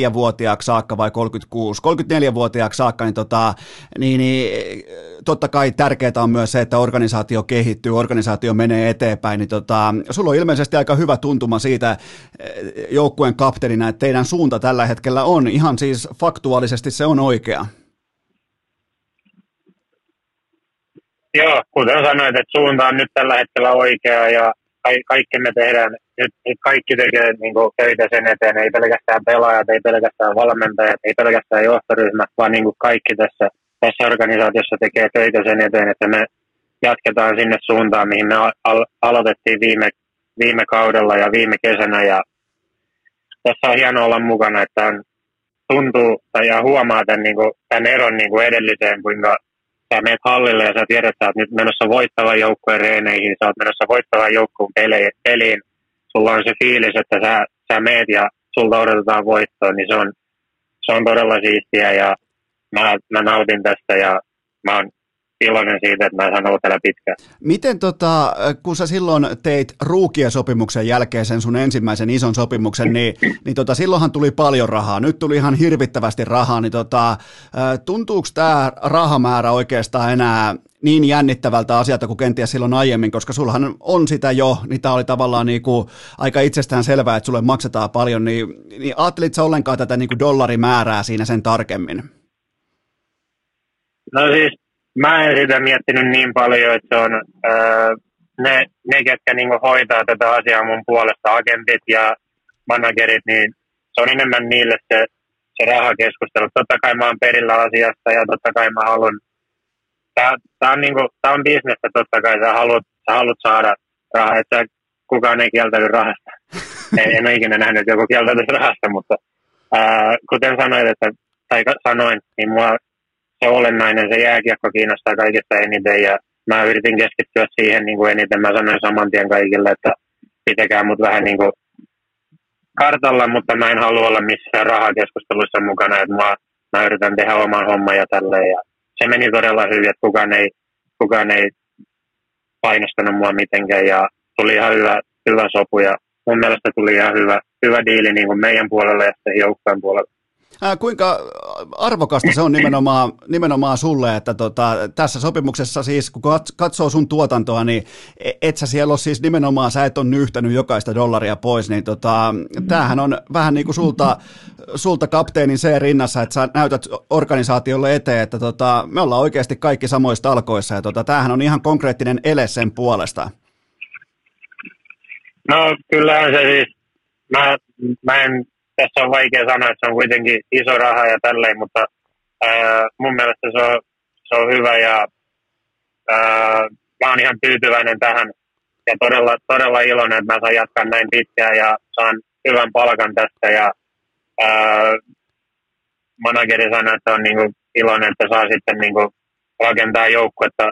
34-vuotiaaksi äh, saakka vai 36, 34-vuotiaaksi saakka, niin, tota, niin, niin totta kai tärkeää on myös se, että organisaatio kehittyy, organisaatio menee eteenpäin, niin tota, sulla on ilmeisesti aika hyvä tuntuma siitä äh, joukkueen kapteenina, että teidän suunta tällä hetkellä on, ihan siis faktuaalisesti se on oikea. Joo, kuten sanoit, että suunta on nyt tällä hetkellä oikea ja kaikki me tehdään, nyt, nyt kaikki tekee niin kuin, töitä sen eteen, ei pelkästään pelaajat, ei pelkästään valmentajat, ei pelkästään johtoryhmä, vaan niin kuin kaikki tässä, tässä organisaatiossa tekee töitä sen eteen, että me jatketaan sinne suuntaan, mihin me al- aloitettiin viime, viime kaudella ja viime kesänä. Ja tässä on hienoa olla mukana, että on, tuntuu ja huomaa tämän, niin kuin, tämän eron niin kuin edelliseen, kuinka sä menet hallille ja sä tiedät, että oot nyt menossa voittavan joukkueen reeneihin, sä oot menossa voittavan joukkueen peliin, sulla on se fiilis, että sä, sä meet ja sulta odotetaan voittoa, niin se on, se on todella siistiä ja mä, mä nautin tästä ja mä oon iloinen siitä, että mä saan olla täällä pitkään. Miten tota, kun sä silloin teit ruukia-sopimuksen jälkeen sen sun ensimmäisen ison sopimuksen, niin, niin tota, silloinhan tuli paljon rahaa. Nyt tuli ihan hirvittävästi rahaa, niin tota, tuntuuko tämä rahamäärä oikeastaan enää niin jännittävältä asialta kuin kenties silloin aiemmin, koska sullahan on sitä jo, niin tämä oli tavallaan niin kuin aika itsestään selvää, että sulle maksetaan paljon, niin, niin ajattelit sä ollenkaan tätä niin kuin dollarimäärää siinä sen tarkemmin? No siis mä en sitä miettinyt niin paljon, että on öö, ne, ne, ketkä niinku hoitaa tätä asiaa mun puolesta, agentit ja managerit, niin se on enemmän niille se, se rahakeskustelu. Totta kai mä oon perillä asiasta ja totta kai mä haluan, tää, tää on, niinku, on bisnestä totta kai, sä haluat, sä haluat saada rahaa, että kukaan ei kieltäydy rahasta. en, en ole ikinä nähnyt, että joku kieltäytyisi rahasta, mutta ää, kuten sanoin, että, tai sanoin, niin mua se olennainen, se jääkiekko kiinnostaa kaikista eniten ja mä yritin keskittyä siihen niin kuin eniten. Mä sanoin saman tien kaikille, että pitäkää mut vähän niin kuin kartalla, mutta mä en halua olla missään rahakeskusteluissa mukana, että mä, mä yritän tehdä oman homman ja tälleen. Ja se meni todella hyvin, että kukaan ei, kukaan ei painostanut mua mitenkään ja tuli ihan hyvä, hyvä sopu ja mun mielestä tuli ihan hyvä, hyvä diili niin kuin meidän puolella ja sitten joukkojen puolella. Ää, kuinka arvokasta se on nimenomaan, nimenomaan sulle, että tota, tässä sopimuksessa siis, kun katsoo sun tuotantoa, niin e, et sä siellä ole siis nimenomaan, sä et ole nyhtänyt jokaista dollaria pois, niin tota, tämähän on vähän niin kuin sulta, sulta kapteenin se rinnassa, että sä näytät organisaatiolle eteen, että tota, me ollaan oikeasti kaikki samoissa talkoissa, ja tota, tämähän on ihan konkreettinen ele sen puolesta. No kyllähän se siis, mä, mä en tässä on vaikea sanoa, että se on kuitenkin iso raha ja tälleen, mutta ää, mun mielestä se on, se on hyvä ja ää, mä oon ihan tyytyväinen tähän ja todella, todella iloinen, että mä saan jatkaa näin pitkään ja saan hyvän palkan tästä ja ää, manageri sanoi, että on niinku iloinen, että saa sitten niinku rakentaa joukkuetta,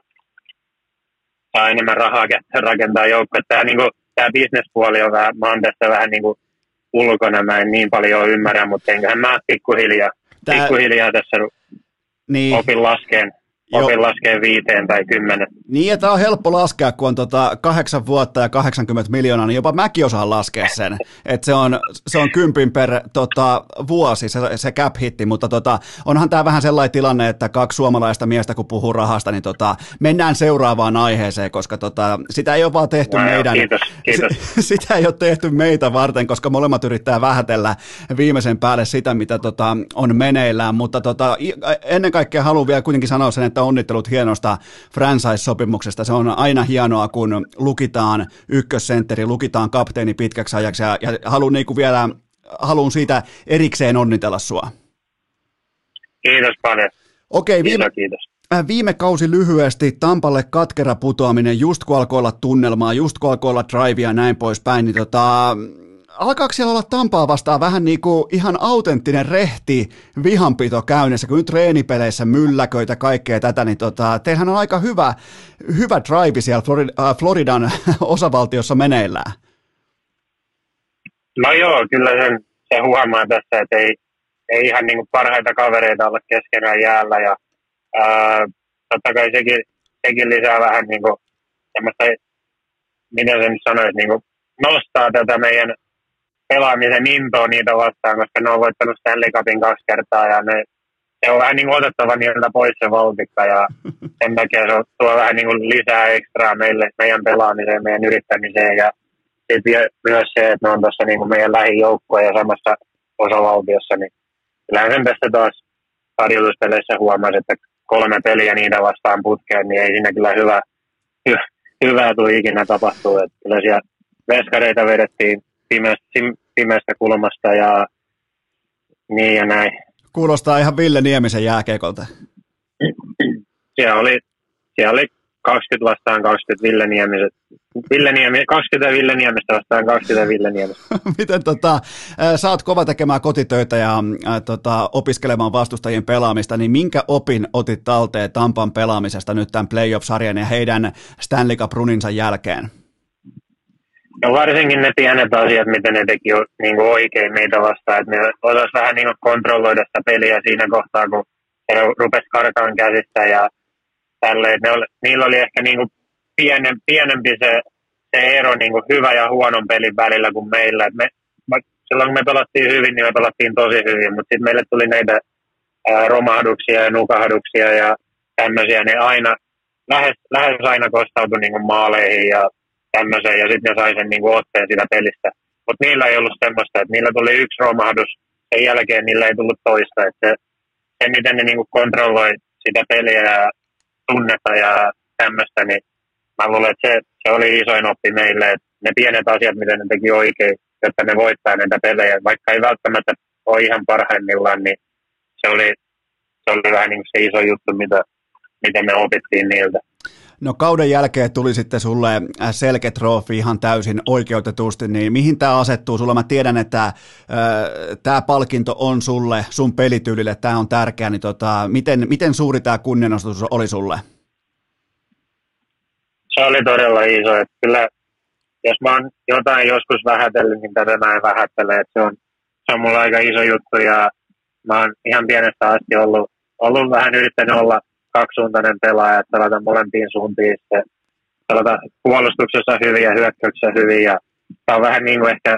saa enemmän rahaa rakentaa joukkuetta. Ja niinku, tämä bisnespuoli on vähän, mä oon tässä vähän niinku ulkona mä en niin paljon ymmärrä, mutta enköhän mä pikkuhiljaa, Tää... pikkuhiljaa tässä niin. opin laskeen opin laskee viiteen tai kymmenen. Niin, että on helppo laskea, kun on tota kahdeksan vuotta ja 80 miljoonaa, niin jopa mäkin osaan laskea sen. että se on, se on kympin per tota, vuosi se, se cap hitti, mutta tota, onhan tämä vähän sellainen tilanne, että kaksi suomalaista miestä, kun puhuu rahasta, niin tota, mennään seuraavaan aiheeseen, koska tota, sitä ei ole vaan tehty no, meidän... Kiitos, kiitos. sitä ei ole tehty meitä varten, koska molemmat yrittää vähätellä viimeisen päälle sitä, mitä tota, on meneillään, mutta tota, ennen kaikkea haluan vielä kuitenkin sanoa sen, että onnittelut hienosta franchise-sopimuksesta. Se on aina hienoa, kun lukitaan ykkössentteri, lukitaan kapteeni pitkäksi ajaksi ja, ja haluan niin vielä haluan siitä erikseen onnitella sua. Kiitos paljon. Okei, viime, kiitos. Äh, viime kausi lyhyesti, Tampalle katkera putoaminen, just kun alkoi olla tunnelmaa, just kun alkoi olla drivea ja näin poispäin, niin tota, alkaako siellä olla Tampaa vastaan vähän niin kuin ihan autenttinen rehti vihanpito käynnissä, kun nyt treenipeleissä mylläköitä kaikkea tätä, niin tota, teillähän on aika hyvä, hyvä drive siellä Florida, äh, Floridan osavaltiossa meneillään. No joo, kyllä sen, se huomaa tässä, että ei, ei ihan niin kuin parhaita kavereita olla keskenään jäällä ja ää, totta kai sekin, sekin lisää vähän niin kuin miten sen sanoisi, niin kuin nostaa tätä meidän pelaamisen intoa niitä vastaan, koska ne on voittanut Stanley Cupin kaksi kertaa ja ne, se on vähän niin kuin otettava niiltä pois se valtikka ja sen takia se tuo vähän niin kuin lisää ekstraa meille, meidän pelaamiseen, meidän yrittämiseen ja sitten myös se, että ne on tuossa niin kuin meidän lähijoukkoa ja samassa osavaltiossa, niin kyllähän sen tästä taas harjoituspeleissä huomasi, että kolme peliä niitä vastaan putkeen, niin ei siinä kyllä hyvä, hy, hyvää tule ikinä tapahtuu. Että kyllä siellä veskareita vedettiin pimeästä, pimeästä kulmasta ja niin ja näin. Kuulostaa ihan Ville Niemisen jääkekolta. Siellä oli, siellä oli 20 vastaan 20 Ville Niemiset. Ville Niemi, 20 Ville Niemestä vastaan 20 Ville Niemestä. Miten tota, sä oot kova tekemään kotitöitä ja ä, tota, opiskelemaan vastustajien pelaamista, niin minkä opin otit talteen Tampan pelaamisesta nyt tämän playoff-sarjan ja heidän Stanley Cup-runinsa jälkeen? No varsinkin ne pienet asiat, miten ne teki niin kuin oikein meitä vastaan, että ne osas vähän niin kuin kontrolloida sitä peliä siinä kohtaa, kun se rupesi karkaan käsistä ja tälleen. Ne oli, niillä oli ehkä niin kuin pienen, pienempi se, se ero niin kuin hyvä ja huonon pelin välillä kuin meillä. Me, silloin kun me pelattiin hyvin, niin me pelattiin tosi hyvin, mutta sitten meille tuli näitä ää, romahduksia ja nukahduksia ja tämmöisiä, ne aina, lähes, lähes aina kostautui niin kuin maaleihin ja tämmöiseen, ja sitten ne sai sen niin kuin otteen sitä pelistä. Mutta niillä ei ollut semmoista, että niillä tuli yksi romahdus, sen jälkeen niillä ei tullut toista. Että se, se, miten ne niin kuin kontrolloi sitä peliä ja tunnetta ja tämmöistä, niin mä luulen, että se, se oli isoin oppi meille, että ne pienet asiat, miten ne teki oikein, jotta ne voittaa näitä pelejä, vaikka ei välttämättä ole ihan parhaimmillaan, niin se oli, se oli vähän niin se iso juttu, mitä, mitä me opittiin niiltä. No kauden jälkeen tuli sitten sulle selketrofi ihan täysin oikeutetusti, niin mihin tämä asettuu? Sulla mä tiedän, että äh, tämä palkinto on sulle, sun pelityylille, tämä on tärkeä, niin tota, miten, miten suuri tämä kunnianostus oli sulle? Se oli todella iso, että kyllä jos mä oon jotain joskus vähätellyt, niin tätä mä en vähättele, että se on, se on mulla aika iso juttu ja mä oon ihan pienestä asti ollut, ollut vähän yrittänyt olla kaksisuuntainen pelaaja, että pelata molempiin suuntiin, sitten pelata puolustuksessa hyvin ja hyökkäyksessä hyvin. Ja tämä on vähän niin kuin ehkä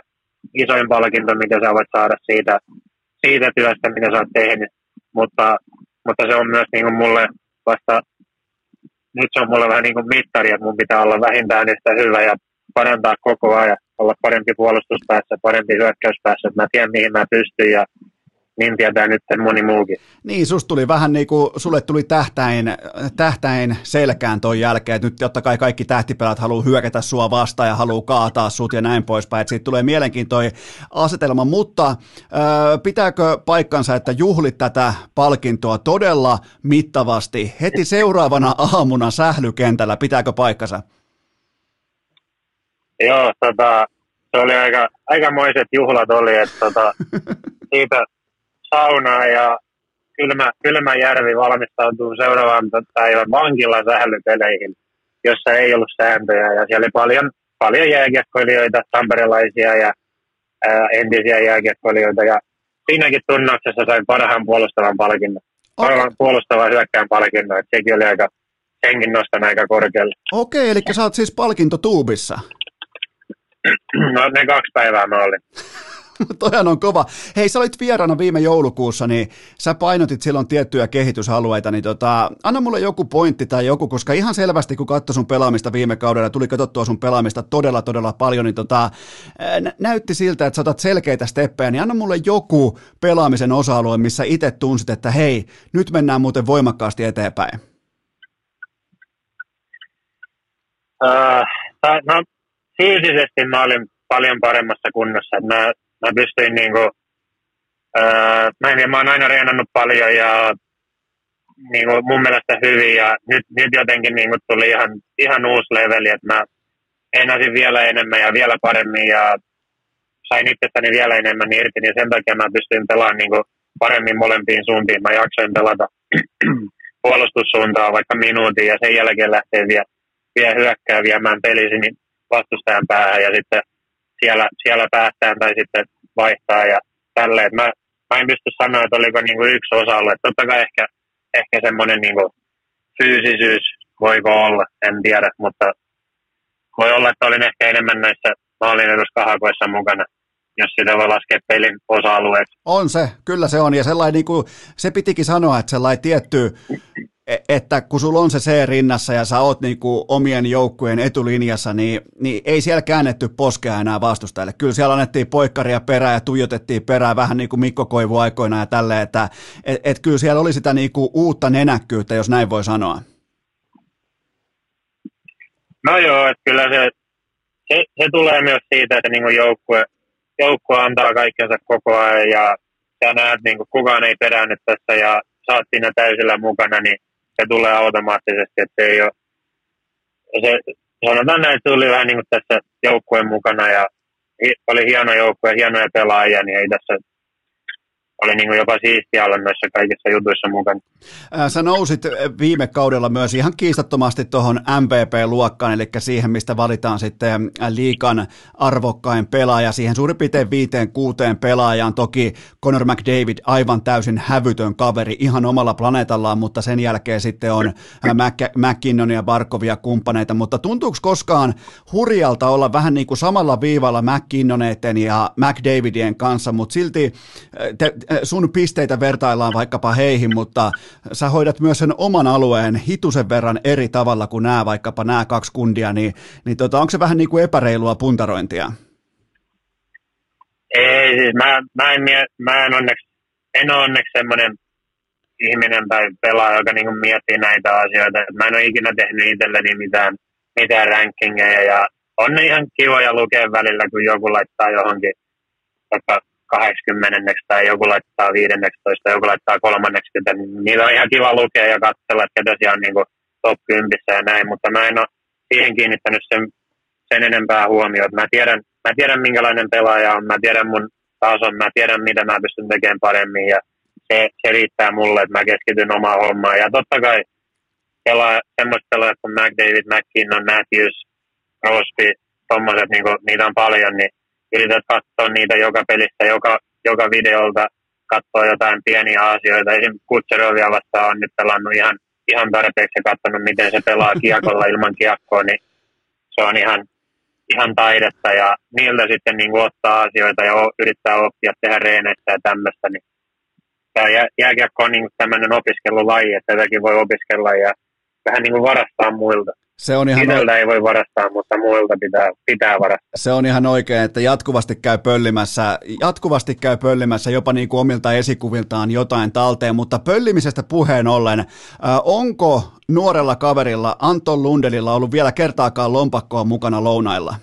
isoin palkinto, mitä sä voit saada siitä, siitä työstä, mitä sä oot tehnyt. Mutta, mutta se on myös niin kuin mulle vasta, nyt se on mulle vähän niin kuin mittari, että mun pitää olla vähintään yhtä hyvä ja parantaa koko ajan, olla parempi puolustuspäässä, parempi hyökkäyspäässä, että mä tiedän mihin mä pystyn ja niin tietää nyt moni muukin. Niin, sus tuli vähän niin kuin, sulle tuli tähtäin, tähtäin selkään ton jälkeen, että nyt totta kai kaikki tähtipelät haluaa hyökätä sua vastaan ja haluaa kaataa sut ja näin poispäin, että siitä tulee mielenkiintoinen asetelma, mutta äh, pitääkö paikkansa, että juhlit tätä palkintoa todella mittavasti heti seuraavana aamuna sählykentällä, pitääkö paikkansa? Joo, tota, se oli aika, aikamoiset juhlat oli, että tota, siitä, saunaa ja kylmä, kylmä järvi valmistautuu seuraavan päivän vankilan sählypeleihin, jossa ei ollut sääntöjä. Ja siellä oli paljon, paljon jääkiekkoilijoita, tamperelaisia ja ää, entisiä jääkiekkoilijoita. Ja siinäkin tunnauksessa sain parhaan puolustavan palkinnon. Okay. Parhaan puolustavan hyökkään palkinnon. Että sekin oli aika, senkin nostan aika korkealle. Okei, okay, eli sä oot siis palkintotuubissa. No ne kaksi päivää mä olin. Toihan on kova. Hei, sä olit vieraana viime joulukuussa, niin sä painotit silloin tiettyjä kehitysalueita, niin tota, anna mulle joku pointti tai joku, koska ihan selvästi kun katsoi sun pelaamista viime kaudella, tuli katsottua sun pelaamista todella, todella paljon, niin tota, nä- näytti siltä, että sä otat selkeitä steppejä, niin anna mulle joku pelaamisen osa-alue, missä itse tunsit, että hei, nyt mennään muuten voimakkaasti eteenpäin. Uh, no, fyysisesti mä olin paljon paremmassa kunnossa. Mä mä pystyin niinku, öö, mä, en, mä oon aina reenannut paljon ja niinku, mun mielestä hyvin ja nyt, nyt jotenkin niinku, tuli ihan, ihan uusi leveli, että mä enäsin vielä enemmän ja vielä paremmin ja sain itsestäni vielä enemmän irti, niin sen takia mä pystyin pelaamaan niinku, paremmin molempiin suuntiin. Mä jaksoin pelata puolustussuuntaan vaikka minuutin ja sen jälkeen lähtee vielä, vielä hyökkää viemään pelisi niin vastustajan päähän ja sitten siellä, siellä päästään tai sitten vaihtaa ja tälleen. Mä, mä en pysty sanoa, että oliko niinku yksi osa-alue. Totta kai ehkä, ehkä semmoinen niinku fyysisyys voiko olla, en tiedä, mutta voi olla, että olin ehkä enemmän näissä maalin eduskahakoissa mukana jos sitä voi laskea pelin osa-alueeksi. On se, kyllä se on. Ja sellainen, niin kuin, se pitikin sanoa, että sellainen tietty, että kun sulla on se C rinnassa ja sä oot niin kuin omien joukkueen etulinjassa, niin, niin ei siellä käännetty poskea enää vastustajille. Kyllä siellä annettiin poikkaria perään ja tuijotettiin perään vähän niin kuin Mikko Koivu aikoina ja tälleen, että et, et kyllä siellä oli sitä niin kuin uutta nenäkkyyttä, jos näin voi sanoa. No joo, että kyllä se, se, se tulee myös siitä, että niin joukkue, joukkue antaa kaikkensa koko ajan ja sä näet, niin kuin kukaan ei perännyt tässä ja saat siinä täysillä mukana, niin se tulee automaattisesti, että ei ole, se, sanotaan näin, että tuli vähän niin kuin tässä joukkueen mukana ja oli hieno joukkue, hienoja pelaajia, niin ei tässä oli niin kuin jopa siistiä olla noissa kaikissa jutuissa mukana. Sä nousit viime kaudella myös ihan kiistattomasti tuohon MVP-luokkaan, eli siihen, mistä valitaan sitten liikan arvokkain pelaaja, siihen suurin piirtein viiteen kuuteen pelaajaan. Toki Conor McDavid aivan täysin hävytön kaveri ihan omalla planeetallaan, mutta sen jälkeen sitten on McKinnon ja Barkovia kumppaneita, mutta tuntuuko koskaan hurjalta olla vähän niin kuin samalla viivalla McKinnoneiden ja McDavidien kanssa, mutta silti te, sun pisteitä vertaillaan vaikkapa heihin, mutta sä hoidat myös sen oman alueen hitusen verran eri tavalla kuin nämä vaikkapa nämä kaksi kundia, niin, niin tota, onko se vähän niin kuin epäreilua puntarointia? Ei, siis mä, mä, en, mä en onneksi, en ole onneksi semmoinen ihminen tai pelaaja, joka niin miettii näitä asioita. Mä en ole ikinä tehnyt itselleni mitään, mitään rankingeja ja on ne ihan kivoja lukea välillä, kun joku laittaa johonkin vaikka 80 tai joku laittaa 15 tai joku laittaa kolmanneksi, niin niitä on ihan kiva lukea ja katsella, että siellä on niin kuin top 10 ja näin, mutta mä en ole siihen kiinnittänyt sen, sen enempää huomioon. Mä tiedän, mä tiedän, minkälainen pelaaja on, mä tiedän mun tason, mä tiedän, mitä mä pystyn tekemään paremmin ja se, se riittää mulle, että mä keskityn omaan hommaan. Ja totta kai pelaa, semmoista pelaajat kuin McDavid, McKinnon, Matthews, Crosby, tommoset, niin kuin, niitä on paljon, niin yrität katsoa niitä joka pelissä, joka, joka videolta, katsoa jotain pieniä asioita. Esimerkiksi Kutserovia vastaan on nyt pelannut ihan, ihan tarpeeksi ja katsonut, miten se pelaa kiekolla ilman kiekkoa, niin se on ihan, ihan taidetta ja niiltä sitten niin kuin ottaa asioita ja yrittää oppia tehdä reeneissä ja tämmöistä. Niin tämä jääkiekko on niin tämmöinen opiskelulaji, että tätäkin voi opiskella ja vähän niin kuin varastaa muilta. Se on ihan Itseltä o- ei voi varastaa, mutta muilta pitää, pitää varastaa. Se on ihan oikein, että jatkuvasti käy pöllimässä, jatkuvasti käy pöllimässä jopa niin kuin omilta esikuviltaan jotain talteen, mutta pöllimisestä puheen ollen, äh, onko nuorella kaverilla Anton Lundelilla ollut vielä kertaakaan lompakkoa mukana lounailla?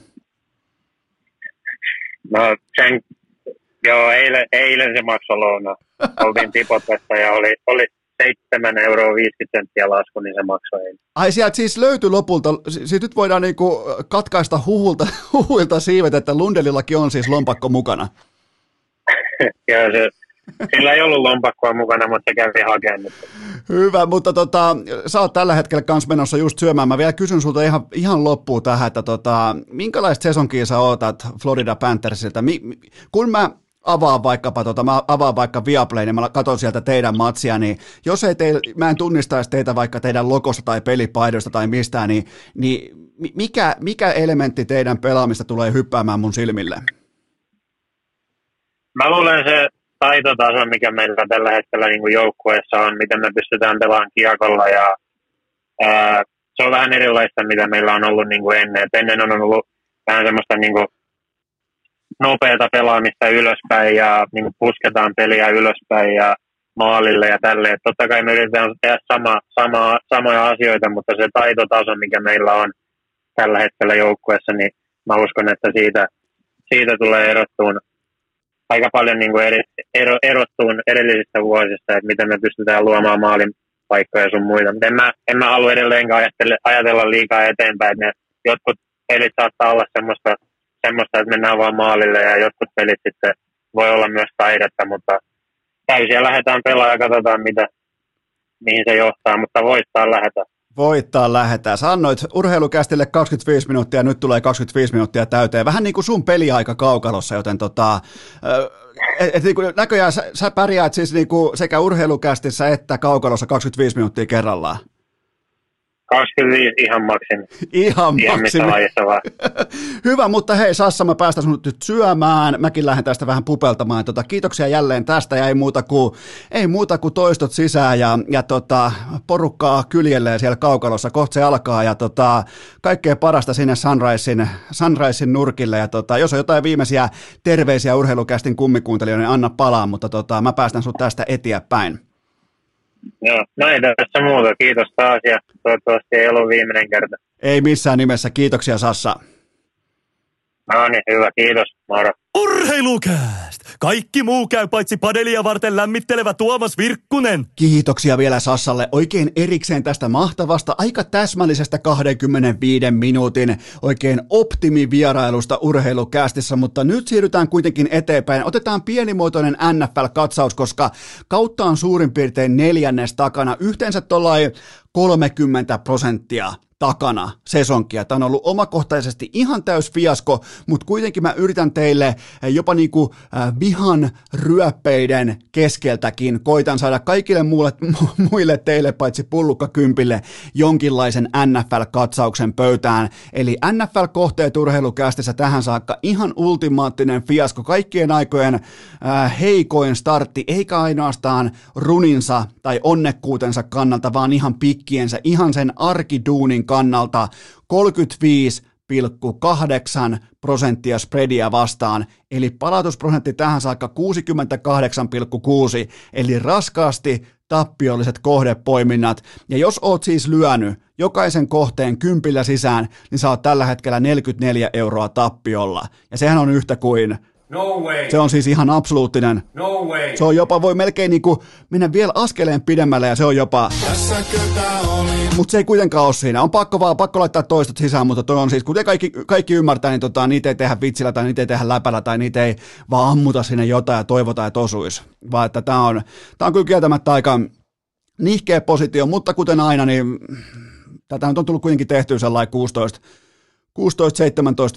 No sen, joo, eilen, eilen se maksoi lounaa. Oltiin Tipotessa ja oli, oli, 7 euroa 50 senttiä lasku, niin se maksoi. Ai sieltä siis löytyi lopulta, siis nyt voidaan niinku katkaista huhulta, huhuilta siivet, että Lundelillakin on siis lompakko mukana. Joo, se, sillä ei ollut lompakkoa mukana, mutta se kävi hakemaan Hyvä, mutta tota, sä oot tällä hetkellä kanssa menossa just syömään. Mä vielä kysyn sulta ihan, ihan loppuun tähän, että tota, minkälaista sesonkia sä ootat Florida Panthersilta? Mi, kun mä avaan vaikkapa, tota, mä avaan vaikka Viaplay, niin mä katson sieltä teidän matsia, niin jos ei teil, mä en tunnistaisi teitä vaikka teidän logosta tai pelipaidosta tai mistään, niin, niin mikä, mikä elementti teidän pelaamista tulee hyppäämään mun silmille? Mä luulen se taitotaso, mikä meillä tällä hetkellä niin joukkueessa on, miten me pystytään pelaamaan kiekolla ja ää, se on vähän erilaista, mitä meillä on ollut niin kuin ennen. Et ennen on ollut vähän semmoista niin kuin nopeata pelaamista ylöspäin ja niin kuin pusketaan peliä ylöspäin ja maalille ja tälleen. Totta kai me yritetään tehdä sama, sama, samoja asioita, mutta se taitotaso, mikä meillä on tällä hetkellä joukkueessa, niin mä uskon, että siitä, siitä tulee erottuun aika paljon niin kuin eri, ero, erottuun edellisistä vuosista, että miten me pystytään luomaan maalin paikkoja sun muita. Mutta en mä, en mä halua edelleenkaan ajatella liikaa eteenpäin, ne jotkut pelit saattaa olla semmoista semmoista, että mennään vaan maalille ja jotkut pelit sitten voi olla myös taidetta, mutta täysiä lähdetään pelaamaan ja katsotaan, mitä, mihin se johtaa, mutta voittaa lähdetään. Voittaa lähetään. Sä annoit urheilukästille 25 minuuttia nyt tulee 25 minuuttia täyteen. Vähän niin kuin sun peliaika kaukalossa, joten tota, et, et, niin kuin näköjään sä, sä pärjäät siis niin kuin sekä urheilukästissä että kaukalossa 25 minuuttia kerrallaan. 25 ihan maksin. Ihan Ihan lajissa vaan. Hyvä, mutta hei Sassa, mä päästän sinut nyt syömään. Mäkin lähden tästä vähän pupeltamaan. Tota, kiitoksia jälleen tästä ja ei muuta kuin, ei muuta kuin toistot sisään ja, ja tota, porukkaa kyljelleen siellä kaukalossa. Kohta se alkaa ja tota, kaikkea parasta sinne Sunrisein, Sunrisein nurkille. Ja tota, jos on jotain viimeisiä terveisiä urheilukästin kummikuuntelijoille, niin anna palaa, mutta tota, mä päästän sut tästä eteenpäin. Joo, no ei tässä muuta. Kiitos taas ja toivottavasti ei ollut viimeinen kerta. Ei missään nimessä. Kiitoksia Sassa. No niin, hyvä. Kiitos. Moro. Urheilukääst! Kaikki muu käy paitsi padelia varten lämmittelevä Tuomas Virkkunen. Kiitoksia vielä Sassalle oikein erikseen tästä mahtavasta, aika täsmällisestä 25 minuutin oikein optimivierailusta urheilukästissä, mutta nyt siirrytään kuitenkin eteenpäin. Otetaan pienimuotoinen NFL-katsaus, koska kautta on suurin piirtein neljännes takana, yhteensä tuollain 30 prosenttia takana sesonkia. Tämä on ollut omakohtaisesti ihan täys fiasko, mutta kuitenkin mä yritän teille jopa niinku äh, vihan ryöppeiden keskeltäkin koitan saada kaikille muille, muille teille paitsi pullukkakympille jonkinlaisen NFL-katsauksen pöytään. Eli NFL-kohteet urheilukästissä tähän saakka ihan ultimaattinen fiasko, kaikkien aikojen äh, heikoin startti, eikä ainoastaan runinsa tai onnekkuutensa kannalta, vaan ihan pikkiensä, ihan sen arkiduunin kannalta 35,8 prosenttia spreadia vastaan, eli palautusprosentti tähän saakka 68,6, eli raskaasti tappiolliset kohdepoiminnat. Ja jos oot siis lyönyt jokaisen kohteen kympillä sisään, niin oot tällä hetkellä 44 euroa tappiolla. Ja sehän on yhtä kuin No way. se on siis ihan absoluuttinen. No way. Se on jopa, voi melkein niinku mennä vielä askeleen pidemmälle ja se on jopa, mutta se ei kuitenkaan ole siinä. On pakko vaan, pakko laittaa toistot sisään, mutta toi on siis, kuten kaikki, kaikki ymmärtää, niin tota, niitä ei tehdä vitsillä tai niitä ei tehdä läpällä tai niitä ei vaan ammuta sinne jotain ja toivota, että osuisi. Vaan että tää on, tää on kyllä kieltämättä aika nihkeä positio, mutta kuten aina, niin tätä nyt on tullut kuitenkin tehtyä sellainen 16 16-17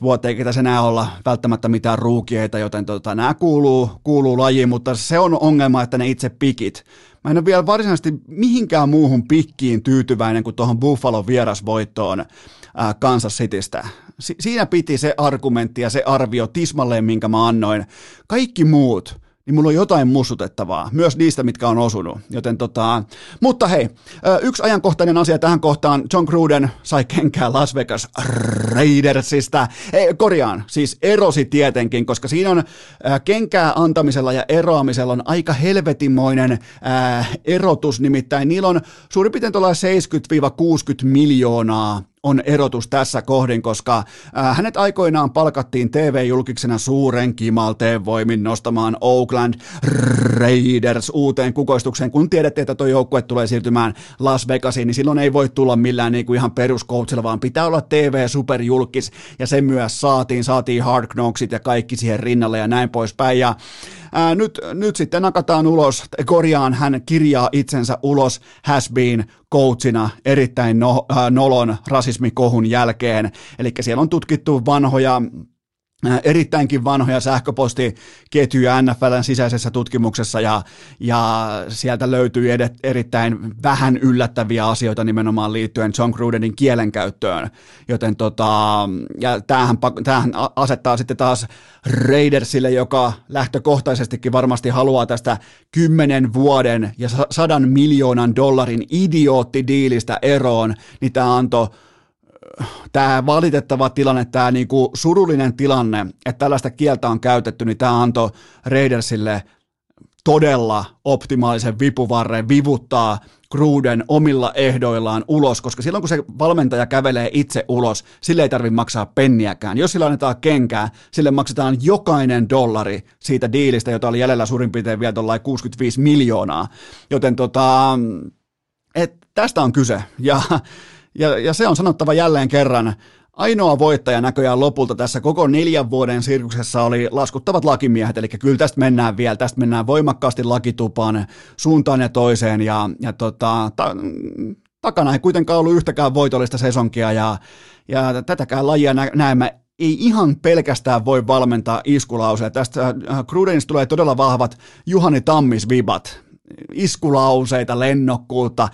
vuotta, eikä tässä enää olla välttämättä mitään ruukieita, joten tota, nämä kuuluu, kuuluu lajiin, mutta se on ongelma, että ne itse pikit. Mä en ole vielä varsinaisesti mihinkään muuhun pikkiin tyytyväinen kuin tuohon Buffalo vierasvoittoon ää, Kansas Citystä. Si- siinä piti se argumentti ja se arvio tismalleen, minkä mä annoin. Kaikki muut, niin mulla on jotain mussutettavaa, myös niistä, mitkä on osunut. Joten tota, mutta hei, yksi ajankohtainen asia tähän kohtaan, John Gruden sai kenkää Las Vegas Raidersista, ei, korjaan, siis erosi tietenkin, koska siinä on kenkää antamisella ja eroamisella on aika helvetimoinen äh, erotus, nimittäin niillä on suurin piirtein tuolla 70-60 miljoonaa on erotus tässä kohdin, koska äh, hänet aikoinaan palkattiin TV-julkiksena suuren kimalteen voimin nostamaan Oakland Raiders uuteen kukoistukseen. Kun tiedätte, että tuo joukkue tulee siirtymään Las Vegasiin, niin silloin ei voi tulla millään niin kuin ihan peruskoutsilla, vaan pitää olla TV-superjulkis, ja se myös saatiin, saatiin Hard Knocksit ja kaikki siihen rinnalle ja näin poispäin. Ja ää, nyt, nyt sitten nakataan ulos, korjaan, hän kirjaa itsensä ulos has been coachina erittäin no, äh, nolon rasismikohun jälkeen. Eli siellä on tutkittu vanhoja erittäinkin vanhoja sähköpostiketjuja NFLn sisäisessä tutkimuksessa ja, ja sieltä löytyy edet, erittäin vähän yllättäviä asioita nimenomaan liittyen John Grudenin kielenkäyttöön, joten tota, ja tämähän, tämähän asettaa sitten taas Raidersille, joka lähtökohtaisestikin varmasti haluaa tästä kymmenen vuoden ja sadan miljoonan dollarin idioottidiilistä eroon, niin tämä antoi tämä valitettava tilanne, tämä niinku surullinen tilanne, että tällaista kieltä on käytetty, niin tämä antoi Raidersille todella optimaalisen vipuvarren vivuttaa Gruden omilla ehdoillaan ulos, koska silloin kun se valmentaja kävelee itse ulos, sille ei tarvitse maksaa penniäkään. Jos sillä annetaan kenkää, sille maksetaan jokainen dollari siitä diilistä, jota oli jäljellä suurin piirtein vielä 65 miljoonaa. Joten tota, et tästä on kyse. Ja ja, ja se on sanottava jälleen kerran, ainoa voittaja näköjään lopulta tässä koko neljän vuoden sirkuksessa oli laskuttavat lakimiehet, eli kyllä tästä mennään vielä, tästä mennään voimakkaasti lakitupaan suuntaan ja toiseen, ja, ja tota, ta, takana ei kuitenkaan ollut yhtäkään voitollista sesonkia, ja, ja tätäkään lajia nä, näemme ei ihan pelkästään voi valmentaa iskulauseja. Tästä Grudenista tulee todella vahvat Juhani Tammis-vibat, iskulauseita, lennokkuutta,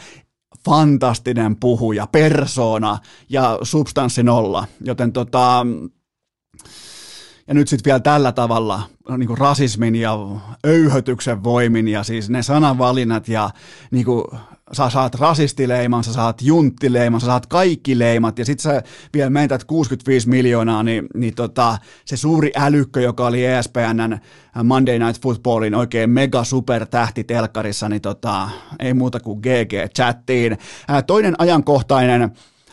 fantastinen puhuja, persona ja substanssi nolla, joten tota, ja nyt sitten vielä tällä tavalla niin kuin rasismin ja öyhötyksen voimin ja siis ne sananvalinnat ja niin kuin, sä saat rasistileiman, sä saat junttileiman, sä saat kaikki leimat ja sitten sä vielä meität 65 miljoonaa, niin, niin tota, se suuri älykkö, joka oli ESPNn Monday Night Footballin oikein mega super tähti telkkarissa, niin tota, ei muuta kuin GG-chattiin. Toinen ajankohtainen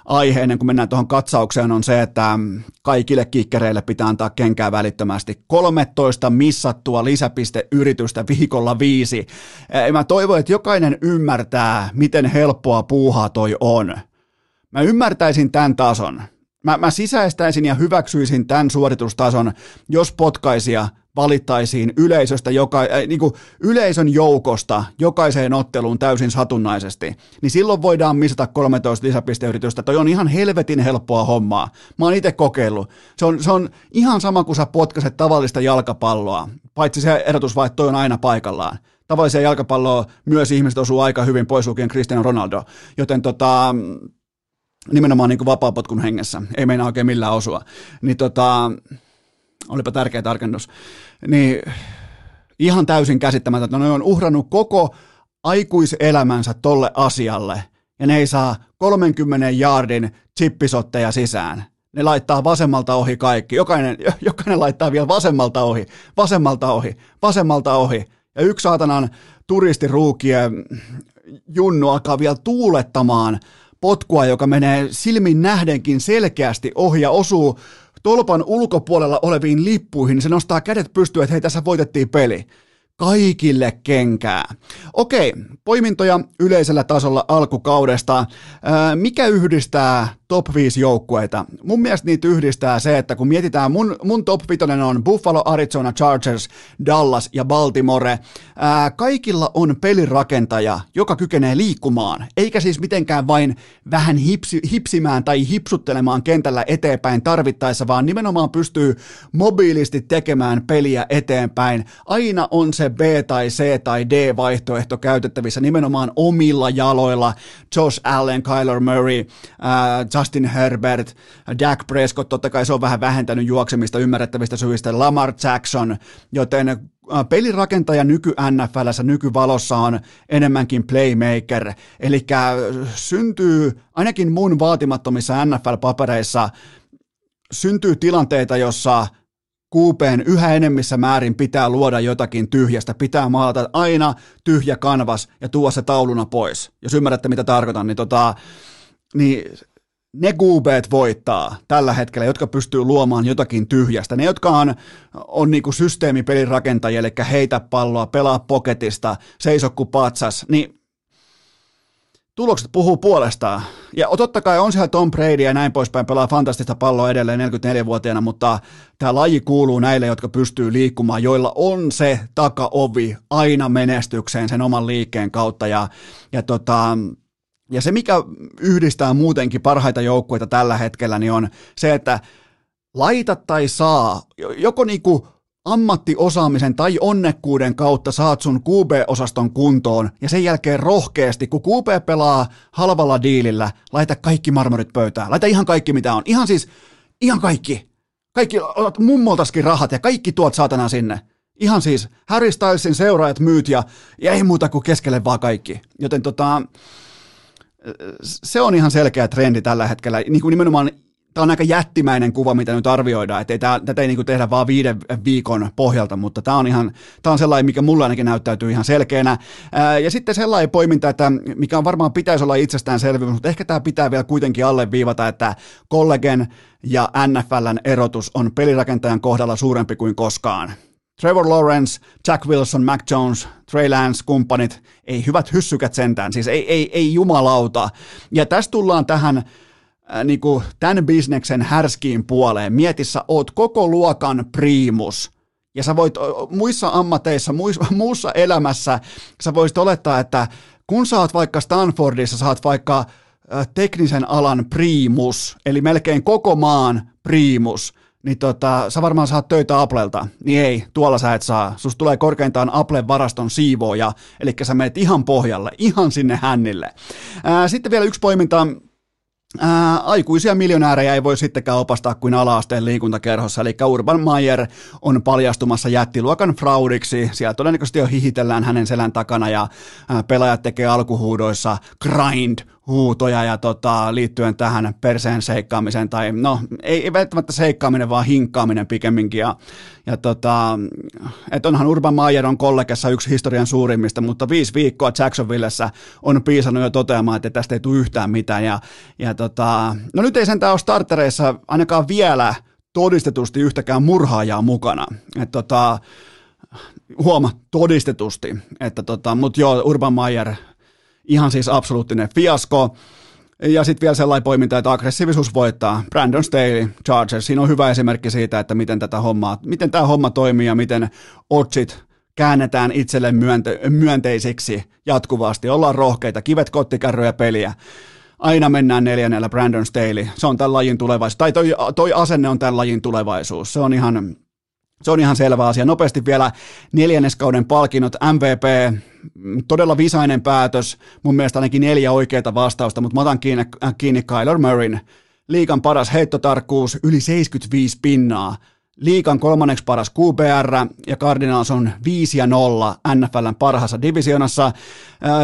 aihe ennen kuin mennään tuohon katsaukseen on se, että kaikille kikkereille pitää antaa kenkää välittömästi. 13 missattua lisäpisteyritystä viikolla viisi. Mä toivon, että jokainen ymmärtää, miten helppoa puuhaa toi on. Mä ymmärtäisin tämän tason. Mä, mä sisäistäisin ja hyväksyisin tämän suoritustason, jos potkaisia valittaisiin yleisöstä, joka, äh, niin kuin yleisön joukosta jokaiseen otteluun täysin satunnaisesti, niin silloin voidaan misata 13 lisäpisteyritystä. Toi on ihan helvetin helppoa hommaa. Mä oon itse kokeillut. Se on, se on ihan sama kuin sä potkaset tavallista jalkapalloa, paitsi se erotus vai, toi on aina paikallaan. Tavallisia jalkapalloa myös ihmiset osuu aika hyvin pois lukien Cristiano Ronaldo, joten tota, nimenomaan niin kuin vapaapotkun hengessä, ei meinaa oikein millään osua. Niin tota, olipa tärkeä tarkennus, niin ihan täysin käsittämätöntä. Ne on uhrannut koko aikuiselämänsä tolle asialle, ja ne ei saa 30 jaardin chippisotteja sisään. Ne laittaa vasemmalta ohi kaikki. Jokainen, jokainen laittaa vielä vasemmalta ohi, vasemmalta ohi, vasemmalta ohi. Ja yksi saatanan turistiruukien junnu alkaa vielä tuulettamaan potkua, joka menee silmin nähdenkin selkeästi ohi ja osuu tolpan ulkopuolella oleviin lippuihin, niin se nostaa kädet pystyyn, että hei, tässä voitettiin peli. Kaikille kenkää. Okei, poimintoja yleisellä tasolla alkukaudesta. Mikä yhdistää top 5 joukkueita. Mun mielestä niitä yhdistää se, että kun mietitään, mun, mun top 5 on Buffalo, Arizona Chargers, Dallas ja Baltimore. Ää, kaikilla on pelirakentaja, joka kykenee liikkumaan, eikä siis mitenkään vain vähän hipsi, hipsimään tai hipsuttelemaan kentällä eteenpäin tarvittaessa, vaan nimenomaan pystyy mobiilisti tekemään peliä eteenpäin. Aina on se B tai C tai D vaihtoehto käytettävissä nimenomaan omilla jaloilla. Josh Allen, Kyler Murray, ää, Justin Herbert, Dak Prescott, totta kai se on vähän vähentänyt juoksemista ymmärrettävistä syistä, Lamar Jackson, joten äh, pelirakentaja nyky NFLssä, nykyvalossa on enemmänkin playmaker, eli syntyy ainakin mun vaatimattomissa NFL-papereissa syntyy tilanteita, jossa kuupeen yhä enemmissä määrin pitää luoda jotakin tyhjästä, pitää maalata aina tyhjä kanvas ja tuoda se tauluna pois. Jos ymmärrätte, mitä tarkoitan, niin, tota, niin ne gubeet voittaa tällä hetkellä, jotka pystyy luomaan jotakin tyhjästä. Ne, jotka on, on niinku systeemipelin rakentajia, eli heitä palloa, pelaa poketista, seisokku patsas, niin tulokset puhuu puolestaan. Ja totta kai on siellä Tom Brady ja näin poispäin, pelaa fantastista palloa edelleen 44-vuotiaana, mutta tämä laji kuuluu näille, jotka pystyy liikkumaan, joilla on se takaovi aina menestykseen sen oman liikkeen kautta. Ja, ja tota, ja se, mikä yhdistää muutenkin parhaita joukkueita tällä hetkellä, niin on se, että laita tai saa, joko niinku ammattiosaamisen tai onnekkuuden kautta saat sun QB-osaston kuntoon ja sen jälkeen rohkeasti, kun QB pelaa halvalla diilillä, laita kaikki marmorit pöytään. Laita ihan kaikki mitä on. Ihan siis, ihan kaikki. Kaikki, mummoltaskin rahat ja kaikki tuot saatana sinne. Ihan siis Harry Stylesin seuraajat myyt ja, ja ei muuta kuin keskelle vaan kaikki. Joten tota, se on ihan selkeä trendi tällä hetkellä. Niin kuin nimenomaan tämä on aika jättimäinen kuva, mitä nyt arvioidaan, että ei, tämä, tätä ei niin tehdä vaan viiden viikon pohjalta, mutta tämä on, ihan, tämä on sellainen, mikä mulla ainakin näyttäytyy ihan selkeänä. Ää, ja sitten sellainen poiminta, että mikä on varmaan pitäisi olla itsestäänselvyys, mutta ehkä tämä pitää vielä kuitenkin alleviivata, että kollegen ja NFLn erotus on pelirakentajan kohdalla suurempi kuin koskaan. Trevor Lawrence, Jack Wilson, Mac Jones, Trey Lance, kumppanit, ei hyvät hyssykät sentään, siis ei, ei, ei jumalauta. Ja tässä tullaan tähän äh, niin kuin tämän bisneksen härskiin puoleen. Mietissä oot koko luokan priimus. Ja sä voit muissa ammateissa, muussa elämässä, sä voisit olettaa, että kun sä oot vaikka Stanfordissa, sä oot vaikka teknisen alan priimus, eli melkein koko maan priimus, niin tota, sä varmaan saat töitä Applelta. Niin ei, tuolla sä et saa. Sus tulee korkeintaan Applen varaston siivooja, eli sä meet ihan pohjalle, ihan sinne hännille. Ää, sitten vielä yksi poiminta, Ää, aikuisia miljonäärejä ei voi sittenkään opastaa kuin alaasteen liikuntakerhossa, eli Urban Meyer on paljastumassa jättiluokan fraudiksi. Siellä todennäköisesti jo hihitellään hänen selän takana ja ää, pelaajat tekee alkuhuudoissa grind huutoja ja tota, liittyen tähän perseen seikkaamiseen, tai no ei, ei välttämättä seikkaaminen, vaan hinkkaaminen pikemminkin. Ja, ja tota, et onhan Urban Meyer on kollegessa yksi historian suurimmista, mutta viisi viikkoa Jacksonvillessä on piisannut jo toteamaan, että tästä ei tule yhtään mitään. Ja, ja tota, no nyt ei sentään ole startereissa ainakaan vielä todistetusti yhtäkään murhaajaa mukana. Et tota, huoma, todistetusti. Että tota, mutta joo, Urban Meyer ihan siis absoluuttinen fiasko. Ja sitten vielä sellainen poiminta, että aggressiivisuus voittaa. Brandon Staley, Chargers, siinä on hyvä esimerkki siitä, että miten tätä hommaa, miten tämä homma toimii ja miten otsit käännetään itselle myönte- myönteisiksi jatkuvasti. Ollaan rohkeita, kivet kottikärryjä peliä. Aina mennään neljännellä Brandon Staley. Se on tämän lajin tulevaisuus. Tai toi, toi asenne on tämän lajin tulevaisuus. Se on ihan, se on ihan selvä asia. Nopeasti vielä neljänneskauden palkinnot. MVP, todella visainen päätös. Mun mielestä ainakin neljä oikeita vastausta, mutta mä otan kiinni, kiinni Kyler Murrayn. Liikan paras heittotarkkuus, yli 75 pinnaa liikan kolmanneksi paras QPR ja Cardinals on 5 ja 0 NFLn parhaassa divisionassa.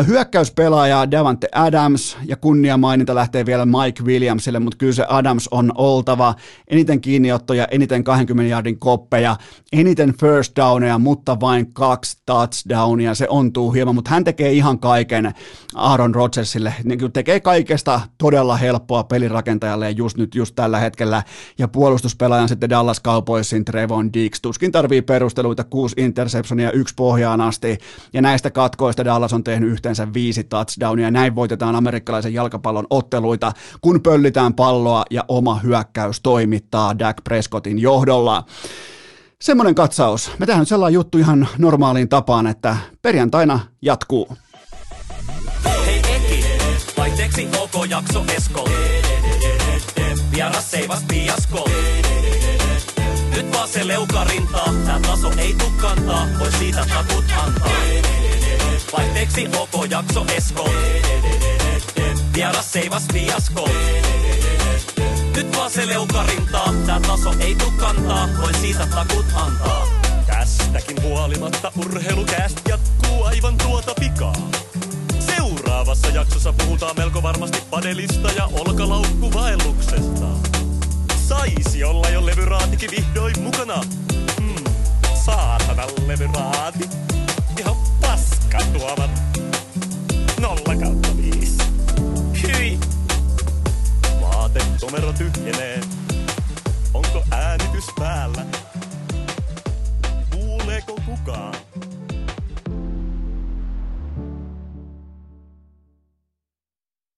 Hyökkäyspelaaja Davante Adams ja kunnia maininta lähtee vielä Mike Williamsille, mutta kyllä se Adams on oltava. Eniten kiinniottoja, eniten 20 jardin koppeja, eniten first downeja, mutta vain kaksi touchdownia. Se ontuu hieman, mutta hän tekee ihan kaiken Aaron Rodgersille. Niin tekee kaikesta todella helppoa pelirakentajalle just nyt, just tällä hetkellä. Ja puolustuspelaajan sitten Dallas Cowboysin Trevon Dix. Tuskin tarvii perusteluita, kuusi interceptionia, yksi pohjaan asti. Ja näistä katkoista Dallas on tehnyt yhteensä viisi touchdownia. Näin voitetaan amerikkalaisen jalkapallon otteluita, kun pöllitään palloa ja oma hyökkäys toimittaa Dak Prescottin johdolla. Semmoinen katsaus. Me tehdään sellainen juttu ihan normaaliin tapaan, että perjantaina jatkuu. Hei Eki, vaihteeksi OK jakso Esko. Vieras seivas piasko. Nyt vaan se leukarintaa, tää taso ei tuu kantaa, voi siitä takut antaa. Vaihteeksi OK jakso Esko. Vieras seivas fiasko. Nyt vaan se leukarintaa, tää taso ei tuu kantaa, voi siitä takut antaa. Tästäkin huolimatta urheilukääst jatkuu aivan tuota pikaa. Seuraavassa jaksossa puhutaan melko varmasti padelista ja olkalaukkuvaelluksesta saisi olla jo levyraatikin vihdoin mukana. Mm, saatana levyraati. Ihan paska tuovan. Nolla kautta viis. Hyi. Vaate numero tyhjenee. Onko äänitys päällä? Kuuleeko kukaan?